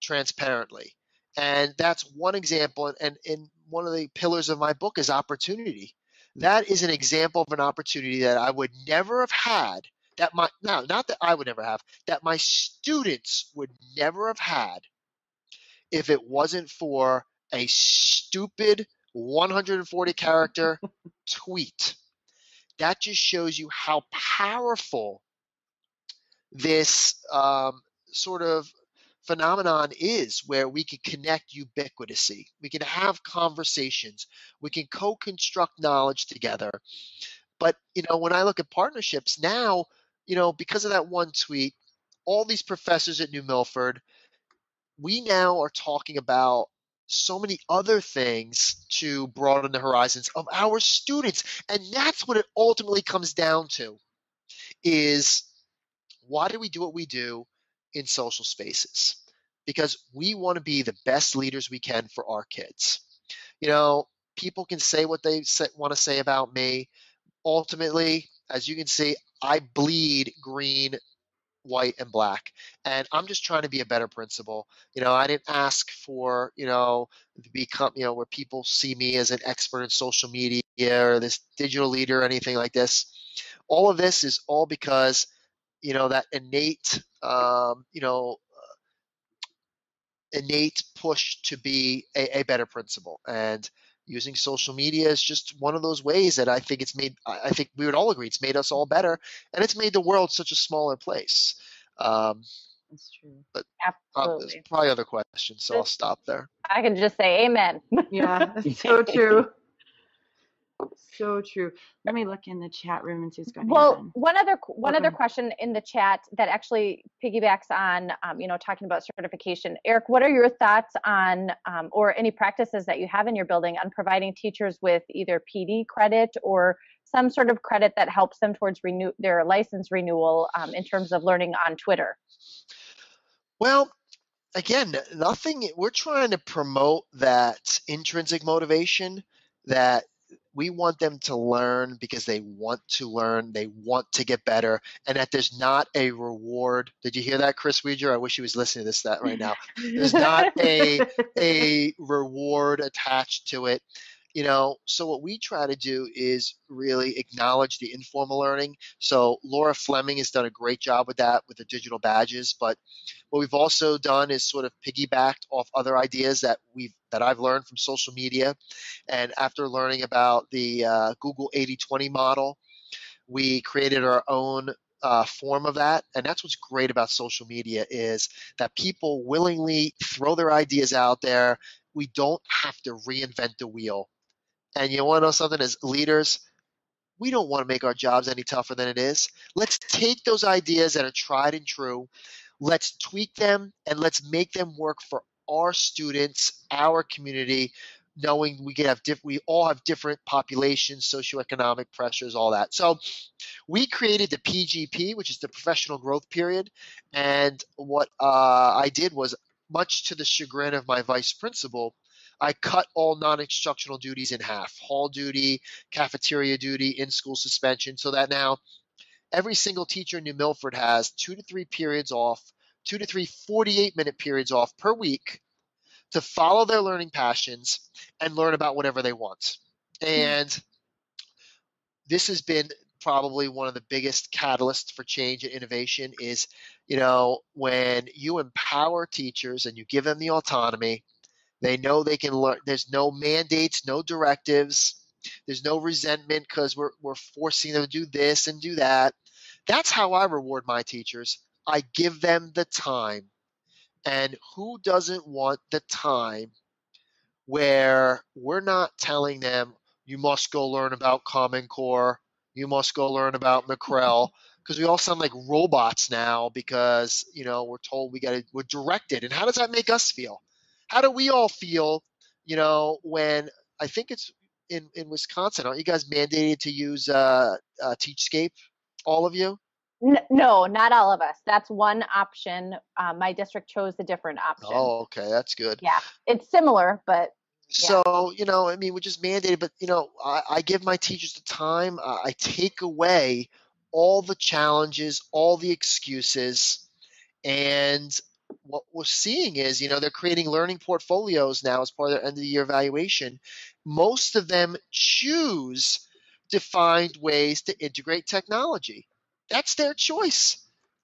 transparently. And that's one example. And, and one of the pillars of my book is opportunity. That is an example of an opportunity that I would never have had. That my now, not that I would never have, that my students would never have had if it wasn't for a stupid 140 character tweet. That just shows you how powerful this um, sort of phenomenon is where we can connect ubiquitously. We can have conversations. We can co-construct knowledge together. But you know, when I look at partnerships now, you know, because of that one tweet, all these professors at New Milford, we now are talking about so many other things to broaden the horizons of our students. And that's what it ultimately comes down to is why do we do what we do in social spaces? Because we want to be the best leaders we can for our kids. You know, people can say what they want to say about me. Ultimately, as you can see, I bleed green white and black and i'm just trying to be a better principal you know i didn't ask for you know to become you know where people see me as an expert in social media or this digital leader or anything like this all of this is all because you know that innate um, you know innate push to be a, a better principal and using social media is just one of those ways that I think it's made. I think we would all agree it's made us all better, and it's made the world such a smaller place. Um, That's true. but uh, Absolutely. there's probably other questions, so I'll stop there. I can just say amen. Yeah, that's so true. So true. Let me look in the chat room and see what's going Well, on. one other one other question in the chat that actually piggybacks on, um, you know, talking about certification. Eric, what are your thoughts on, um, or any practices that you have in your building on providing teachers with either PD credit or some sort of credit that helps them towards renew their license renewal um, in terms of learning on Twitter? Well, again, nothing. We're trying to promote that intrinsic motivation that we want them to learn because they want to learn, they want to get better, and that there's not a reward. Did you hear that, Chris Wejr? I wish he was listening to this that right now. There's not a a reward attached to it. You know, so what we try to do is really acknowledge the informal learning. So Laura Fleming has done a great job with that with the digital badges, but what we've also done is sort of piggybacked off other ideas that we've that I've learned from social media, and after learning about the uh, Google 80/20 model, we created our own uh, form of that, and that's what's great about social media is that people willingly throw their ideas out there. We don't have to reinvent the wheel. And you want to know something? As leaders, we don't want to make our jobs any tougher than it is. Let's take those ideas that are tried and true, let's tweak them, and let's make them work for our students, our community, knowing we can have diff- we all have different populations, socioeconomic pressures, all that. So we created the PGP, which is the professional growth period, and what uh, I did was, much to the chagrin of my vice principal, I cut all non-instructional duties in half: hall duty, cafeteria duty, in-school suspension, so that now every single teacher in New Milford has two to three periods off, two to three 48-minute periods off per week to follow their learning passions and learn about whatever they want. And this has been probably one of the biggest catalysts for change and innovation is, you know, when you empower teachers and you give them the autonomy, they know they can learn. There's no mandates, no directives. There's no resentment because we're, we're forcing them to do this and do that. That's how I reward my teachers. I give them the time. And who doesn't want the time where we're not telling them, you must go learn about Common Core, you must go learn about McREL, because we all sound like robots now because, you know, we're told we got to, we're directed. And how does that make us feel? How do we all feel, you know, when I think it's in, in Wisconsin, aren't you guys mandated to use uh, uh, Teachscape, all of you? No, not all of us. That's one option. Uh, my district chose a different option. Oh, okay, that's good. Yeah, it's similar, but Yeah. So, you know, I mean, we're just mandated, but, you know, I, I give my teachers the time. Uh, I take away all the challenges, all the excuses. And what we're seeing is, you know, they're creating learning portfolios now as part of their end of the year evaluation. Most of them choose to find ways to integrate technology. That's their choice.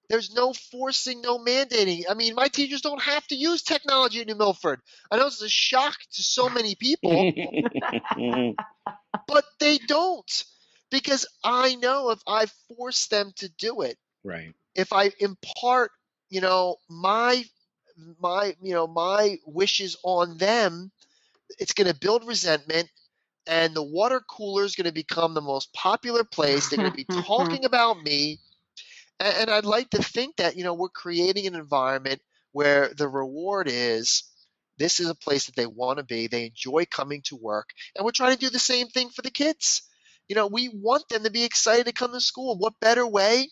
There's no forcing, no mandating. I mean, my teachers don't have to use technology in New Milford. I know it's a shock to so many people, but they don't because I know if I force them to do it, right. if I impart, you know, my my you know my wishes on them it's going to build resentment and the water cooler is going to become the most popular place. They're going to be talking about me. And, and i'd like to think that you know we're creating an environment where the reward is this is a place that they want to be they enjoy coming to work and we're trying to do the same thing for the kids. You know we want them to be excited to come to school. What better way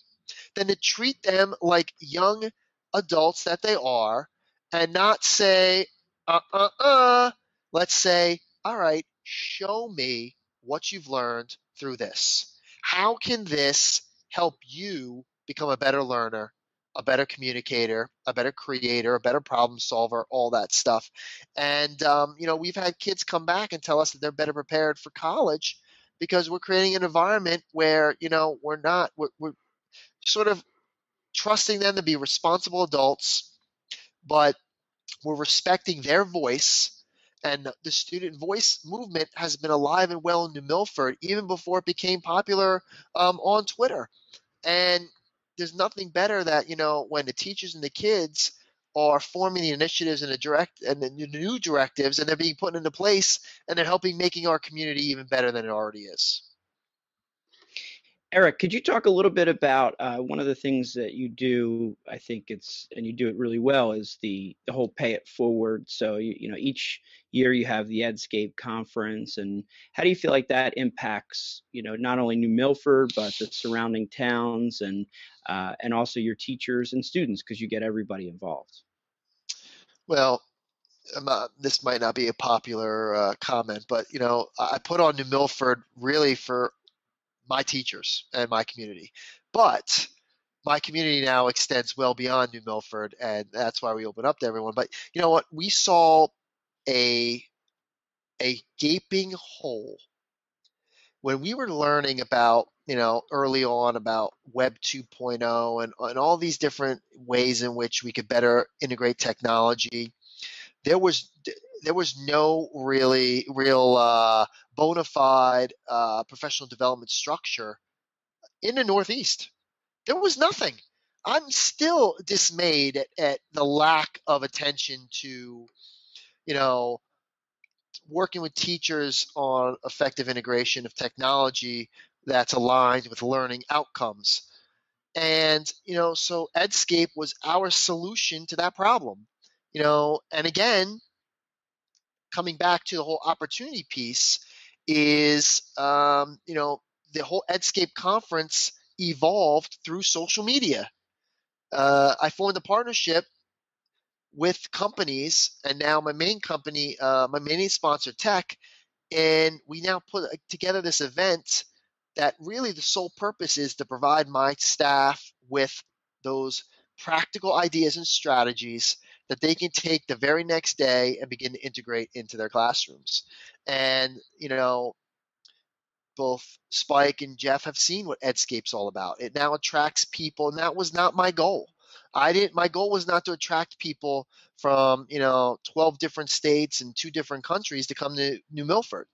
than to treat them like young adults that they are and not say, uh uh uh, let's say, all right, show me what you've learned through this. How can this help you become a better learner, a better communicator, a better creator, a better problem solver, all that stuff? And, um, you know, we've had kids come back and tell us that they're better prepared for college because we're creating an environment where, you know, we're not, we're, we're sort of trusting them to be responsible adults, but we're respecting their voice. And the student voice movement has been alive and well in New Milford even before it became popular um, on Twitter. And there's nothing better that you know when the teachers and the kids are forming the initiatives and the direct and the new directives, and they're being put into place, and they're helping making our community even better than it already is. Eric, could you talk a little bit about uh, one of the things that you do? I think it's and you do it really well is the the whole pay it forward. So you, you know each year you have the Edscape conference, and how do you feel like that impacts you know not only New Milford but the surrounding towns and uh, and also your teachers and students because you get everybody involved. Well, not, this might not be a popular uh, comment, but you know I put on New Milford really for my teachers and my community. But my community now extends well beyond New Milford, and that's why we open up to everyone. But you know what? We saw a a gaping hole when we were learning about you know early on about web 2.0 and, and all these different ways in which we could better integrate technology there was there was no really real uh, bona fide uh, professional development structure in the Northeast. There was nothing. I'm still dismayed at, at the lack of attention to, you know, working with teachers on effective integration of technology that's aligned with learning outcomes. And, you know, so Edscape was our solution to that problem. You know, and again, coming back to the whole opportunity piece is um, you know the whole Edscape conference evolved through social media. Uh, I formed a partnership with companies, and now my main company, uh, my main sponsor, Tech, and we now put uh, together this event that really the sole purpose is to provide my staff with those practical ideas and strategies that they can take the very next day and begin to integrate into their classrooms. And, you know, both Spike and Jeff have seen what Edscape's all about. It now attracts people, and that was not my goal. I didn't. My goal was not to attract people from you know 12 different states and two different countries to come to New Milford.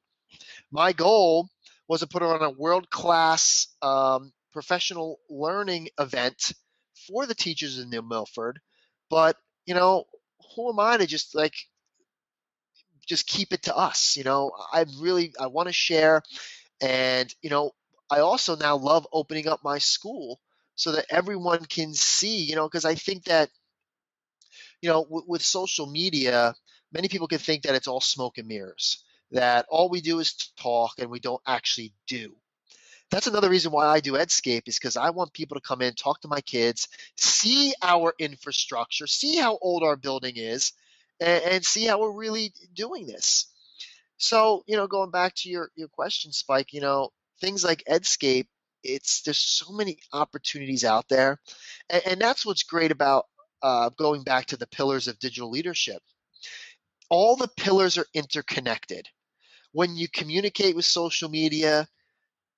My goal was to put on a world-class um, professional learning event for the teachers in New Milford, but you know, who am I to just like just keep it to us? You know, I really I want to share, and you know, I also now love opening up my school so that everyone can see. You know, because I think that you know w- with social media, many people can think that it's all smoke and mirrors. That all we do is talk and we don't actually do that's another reason why I do Edscape is because I want people to come in, talk to my kids, see our infrastructure, see how old our building is, and, and see how we're really doing this. So, you know, going back to your, your question, Spike, you know, things like Edscape, it's there's so many opportunities out there. And, and that's what's great about uh, going back to the pillars of digital leadership. All the pillars are interconnected. When you communicate with social media,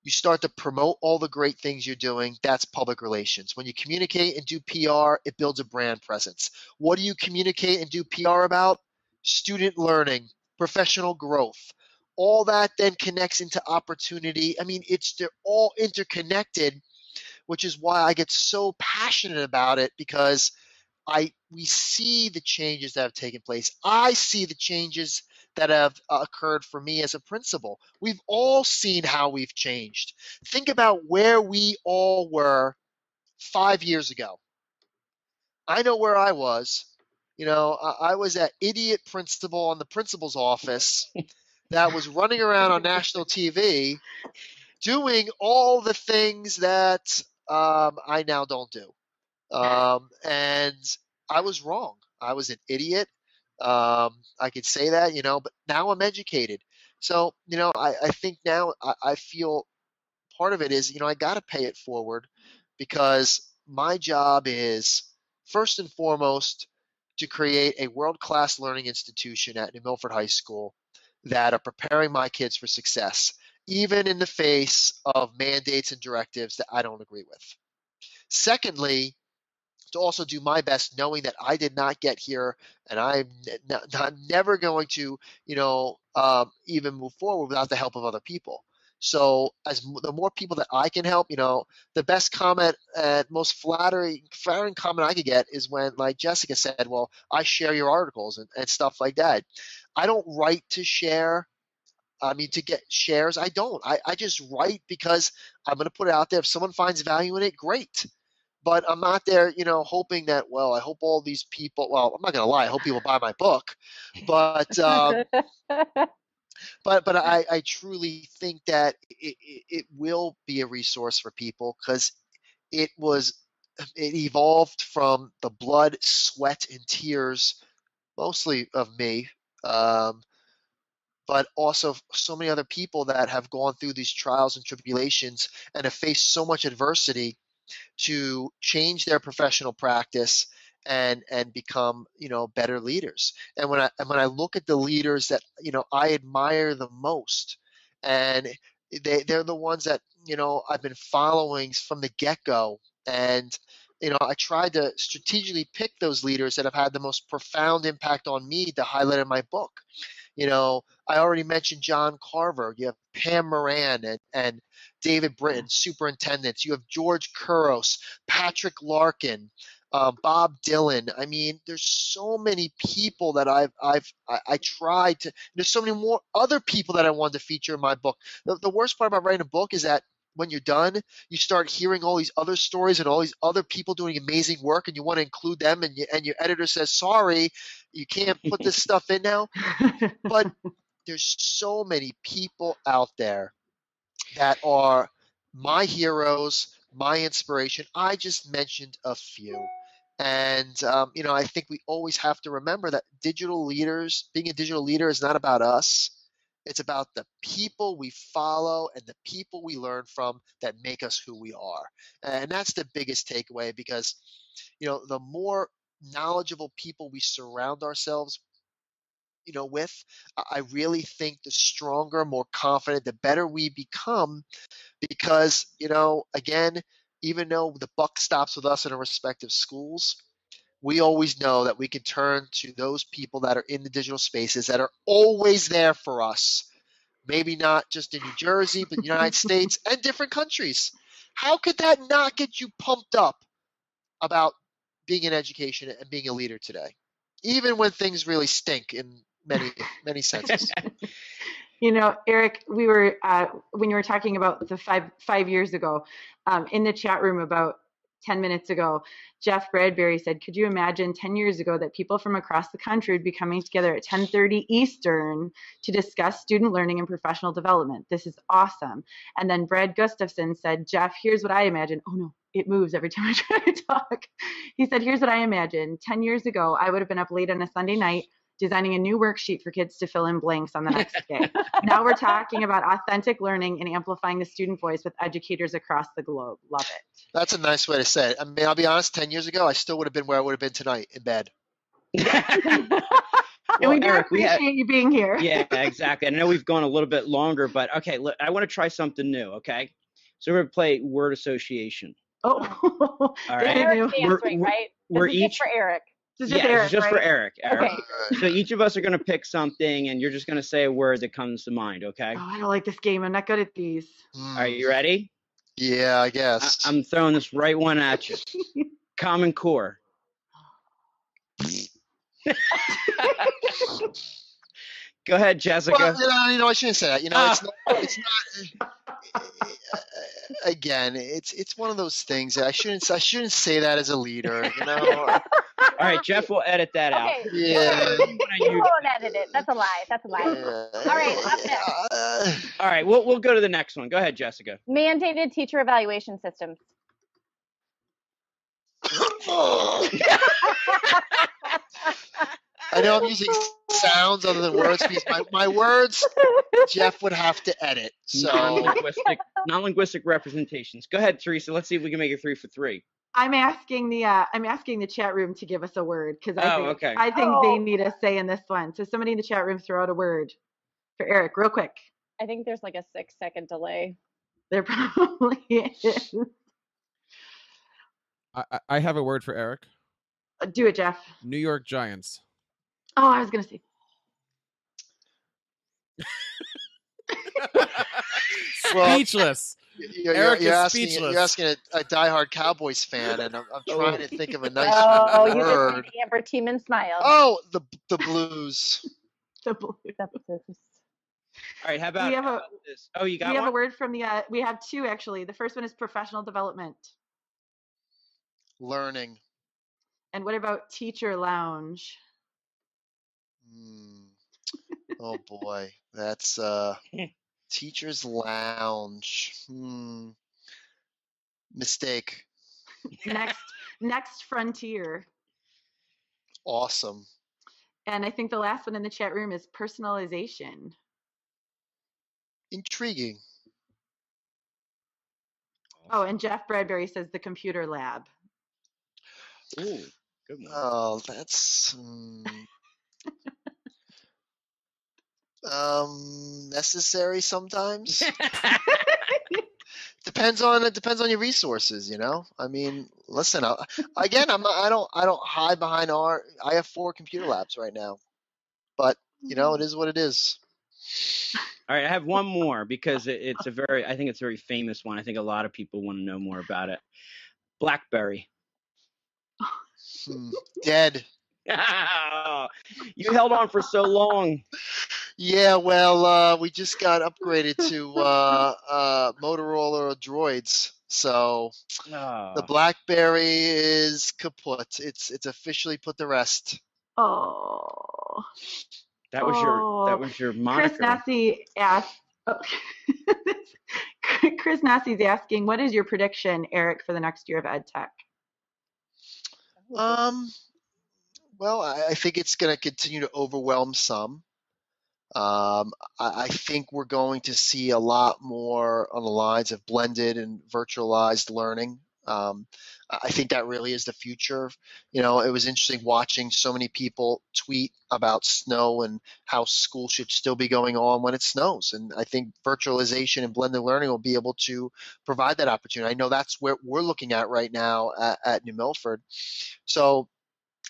you start to promote all the great things you're doing. That's public relations. When you communicate and do PR, it builds a brand presence. What do you communicate and do PR about? Student learning, professional growth. All that then connects into opportunity. I mean, it's they're all interconnected, which is why I get so passionate about it because I we see the changes that have taken place. I see the changes that have uh, occurred for me as a principal. We've all seen how we've changed. Think about where we all were five years ago. I know where I was. You know, I, I was that idiot principal in the principal's office that was running around on national TV doing all the things that um, I now don't do. Um, and I was wrong. I was an idiot. Um, I could say that, you know, but now I'm educated. So, you know, I, I think now I, I feel part of it is, you know, I got to pay it forward because my job is first and foremost to create a world class learning institution at New Milford High School that are preparing my kids for success, even in the face of mandates and directives that I don't agree with. Secondly, to also do my best, knowing that I did not get here, and I'm n- n- never going to, you know, um, even move forward without the help of other people. So, as the more people that I can help, you know, the best comment and most flattering, flattering comment I could get is when, like Jessica said, "Well, I share your articles and, and stuff like that." I don't write to share. I mean, to get shares, I don't. I, I just write because I'm going to put it out there. If someone finds value in it, great but I'm not there, you know, hoping that. Well, I hope all these people. Well, I'm not gonna lie. I hope people buy my book, but um, but but I, I truly think that it, it, it will be a resource for people because it was it evolved from the blood, sweat, and tears, mostly of me. Um, but also so many other people that have gone through these trials and tribulations and have faced so much adversity to change their professional practice and and become you know better leaders. And when i and when i look at the leaders that you know i admire the most and they they're the ones that you know i've been following from the get-go. And you know i tried to strategically pick those leaders that have had the most profound impact on me to highlight in my book. You know i already mentioned john carver. You have pam moran and, and David Britten, superintendents. You have George Couros, Patrick Larkin, uh, Bob Dillon. I mean, there's so many people that I've I've I, I, tried to. There's so many more other people that I wanted to feature in my book. The, the worst part about writing a book is that when you're done, you start hearing all these other stories and all these other people doing amazing work, and you want to include them, and you, and your editor says, "Sorry, you can't put this stuff in now." But there's so many people out there that are my heroes, my inspiration. I just mentioned a few. And, um, you know, I think we always have to remember that digital leaders, being a digital leader is not about us. It's about the people we follow and the people we learn from that make us who we are. And that's the biggest takeaway because, you know, the more knowledgeable people we surround ourselves you know with i really think the stronger more confident the better we become because you know again even though the buck stops with us in our respective schools we always know that we can turn to those people that are in the digital spaces that are always there for us. Maybe not just in new jersey but the united states and different countries. How could that not get you pumped up about being in education and being a leader today? Even when things really stink in many many senses. you know, Eric, we were uh, when you were talking about the five five years ago um, in the chat room about 10 minutes ago, Jeff Bradbury said, could you imagine 10 years ago that people from across the country would be coming together at 1030 Eastern to discuss student learning and professional development? This is awesome. And then Brad Gustafson said, Jeff, here's what I imagine. Oh no, it moves every time I try to talk. He said, here's what I imagine. 10 years ago, I would have been up late on a Sunday night designing a new worksheet for kids to fill in blanks on the next day. now we're talking about authentic learning and amplifying the student voice with educators across the globe. Love it. That's a nice way to say it. I mean, I'll be honest, 10 years ago, I still would have been where I would have been tonight in bed. and we do Eric, appreciate we have, you being here. yeah, exactly. I know we've gone a little bit longer, but okay, look, I want to try something new. Okay, so we're gonna play word association. Oh, all right. Eric's answering, we're, right? We're each for Eric. Just yeah, Eric, just right? for Eric. Eric. Okay. So each of us are going to pick something, and you're just going to say a word that comes to mind. Okay. Oh, I don't like this game. I'm not good at these. Mm. Are you ready? Yeah, I guess. I- am throwing this right one at you. Common Core. Go ahead, Jessica. Well, you know, you know, I shouldn't say that. You know, Ah. it's not. It's not. uh, Again, it's it's one of those things. that I shouldn't. I shouldn't say that as a leader. You know. All right, Jeff will edit that out. Okay. Yeah. You won't edit it. That's a lie. That's a lie. All right, up next. All right, we'll we'll go to the next one. Go ahead, Jessica. Mandated teacher evaluation systems. I know I'm using sounds other than words because my, my words Jeff would have to edit. So Non-linguistic, non-linguistic representations. Go ahead, Theresa. Let's see if we can make it three for three. I'm asking the uh, I'm asking the chat room to give us a word because I Oh, think okay. I think Oh. they need a say in this one. So somebody in the chat room throw out a word for Eric real quick. I think there's like a six second delay. There probably is. I, I- I have a word for Eric. Do it, Jeff. New York Giants. Oh, I was gonna say. Speechless. You're, you're, Eric you're is asking speechless. you're asking a, a diehard Cowboys fan, and I'm, I'm trying to think of a nice Oh, you just word. made Amber Teamann smile. Oh, the the Blues. The blue. That's- that's- All right, how about, have how a- this? Oh, you got we have a word from the. Uh, we have two actually. The first one is professional development. Learning. And what about teacher lounge? Hmm. Oh boy, that's uh, teachers lounge. Hmm. Mistake. Next, next frontier. Awesome. And I think the last one in the chat room is personalization. Intriguing. Oh, and Jeff Bradbury says the computer lab. Ooh, good one. Oh, that's hmm. um necessary sometimes. depends on it depends on your resources you know i mean listen I, again i'm not, i don't i don't hide behind our i have four computer labs right now but you know it is what it is All right, I have one more because it, it's a very, I think it's a very famous one. I think a lot of people want to know more about it. BlackBerry. Hmm. dead you held on for so long. Yeah well uh we just got upgraded to uh uh motorola droids so the Ah, blackberry is kaput it's it's officially put the rest Oh. that was your that Oh, was your Chris moniker. Nesi asked. Oh, Chris Nesi's asking, what is your prediction, Eric, for the next year of ed tech? Um, well, I, I think it's going to continue to overwhelm some. Um, I, I think we're going to see a lot more on the lines of blended and virtualized learning. Um, I think that really is the future. You know, it was interesting watching so many people tweet about snow and how school should still be going on when it snows. And I think virtualization and blended learning will be able to provide that opportunity. I know that's where we're looking at right now at, at New Milford. So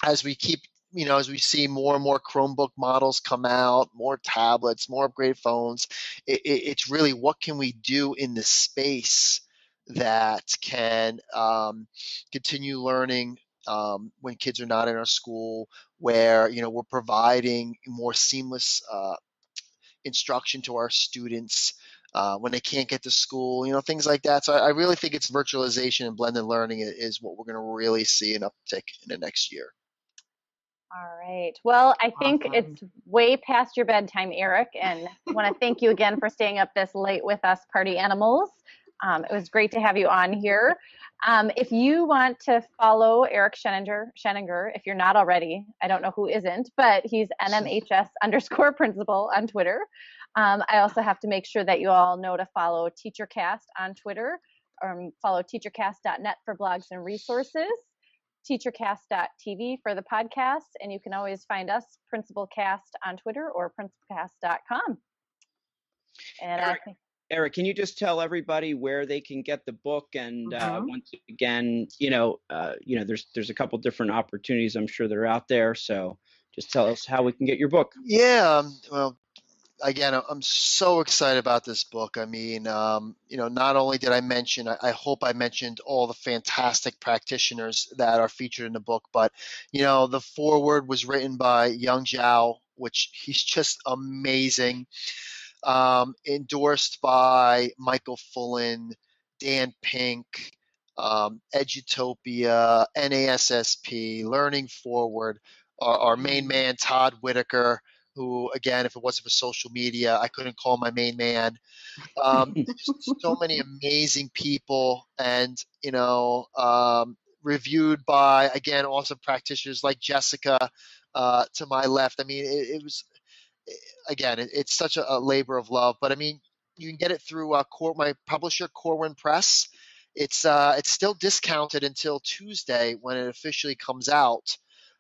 as we keep, you know, as we see more and more Chromebook models come out, more tablets, more upgraded phones, it, it, it's really what can we do in the space that can um, continue learning um, when kids are not in our school, where you know we're providing more seamless uh, instruction to our students uh, when they can't get to school, you know, things like that. So I, I really think it's virtualization and blended learning is what we're going to really see an uptick in the next year. All right. Well, I think Awesome. it's way past your bedtime, Eric, and I want to thank you again for staying up this late with us, party animals. Um, it was great to have you on here. Um, if you want to follow Eric Sheninger, Sheninger, if you're not already, I don't know who isn't, but he's NMHS underscore principal on Twitter. Um, I also have to make sure that you all know to follow TeacherCast on Twitter. Um, follow teachercast.net for blogs and resources teachercast.tv for the podcast, and you can always find us, Principalcast, on Twitter or principalcast.com. And I Eric, think, Eric, can you just tell everybody where they can get the book? And uh, Mhm. once again, you know, uh, you know, there's there's a couple different opportunities I'm sure that are out there. So just tell us how we can get your book. Yeah, um, well, again, I'm so excited about this book. I mean, um, you know, not only did I mention, I, I hope I mentioned all the fantastic practitioners that are featured in the book, but you know, the foreword was written by Yong Zhao, which he's just amazing. Um, endorsed by Michael Fullan, Dan Pink, um, Edutopia, NASSP, Learning Forward, our, our main man Todd Whitaker, who again, if it wasn't for social media, I couldn't call my main man. Um, so many amazing people, and you know, um, reviewed by again awesome practitioners like Jessica uh, to my left. I mean, it, it was again, it, it's such a, a labor of love. But I mean, you can get it through uh, Cor- my publisher, Corwin Press. It's uh, it's still discounted until Tuesday when it officially comes out.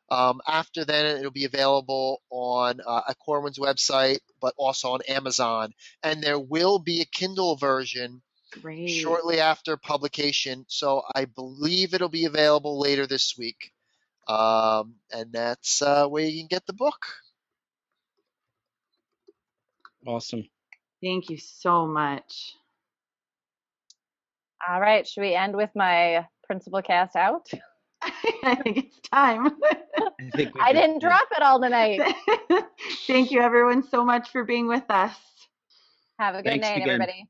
Um, after then, it'll be available on uh, at Corwin's website, but also on Amazon. And there will be a Kindle version Great. shortly after publication. So I believe it'll be available later this week. Um, and that's uh, where you can get the book. Awesome. Thank you so much. All right, should we end with my principal cast out? I think it's time. I think I didn't did. drop it all tonight. Thank you, everyone, so much for being with us. Have a good Thanks night, again. everybody.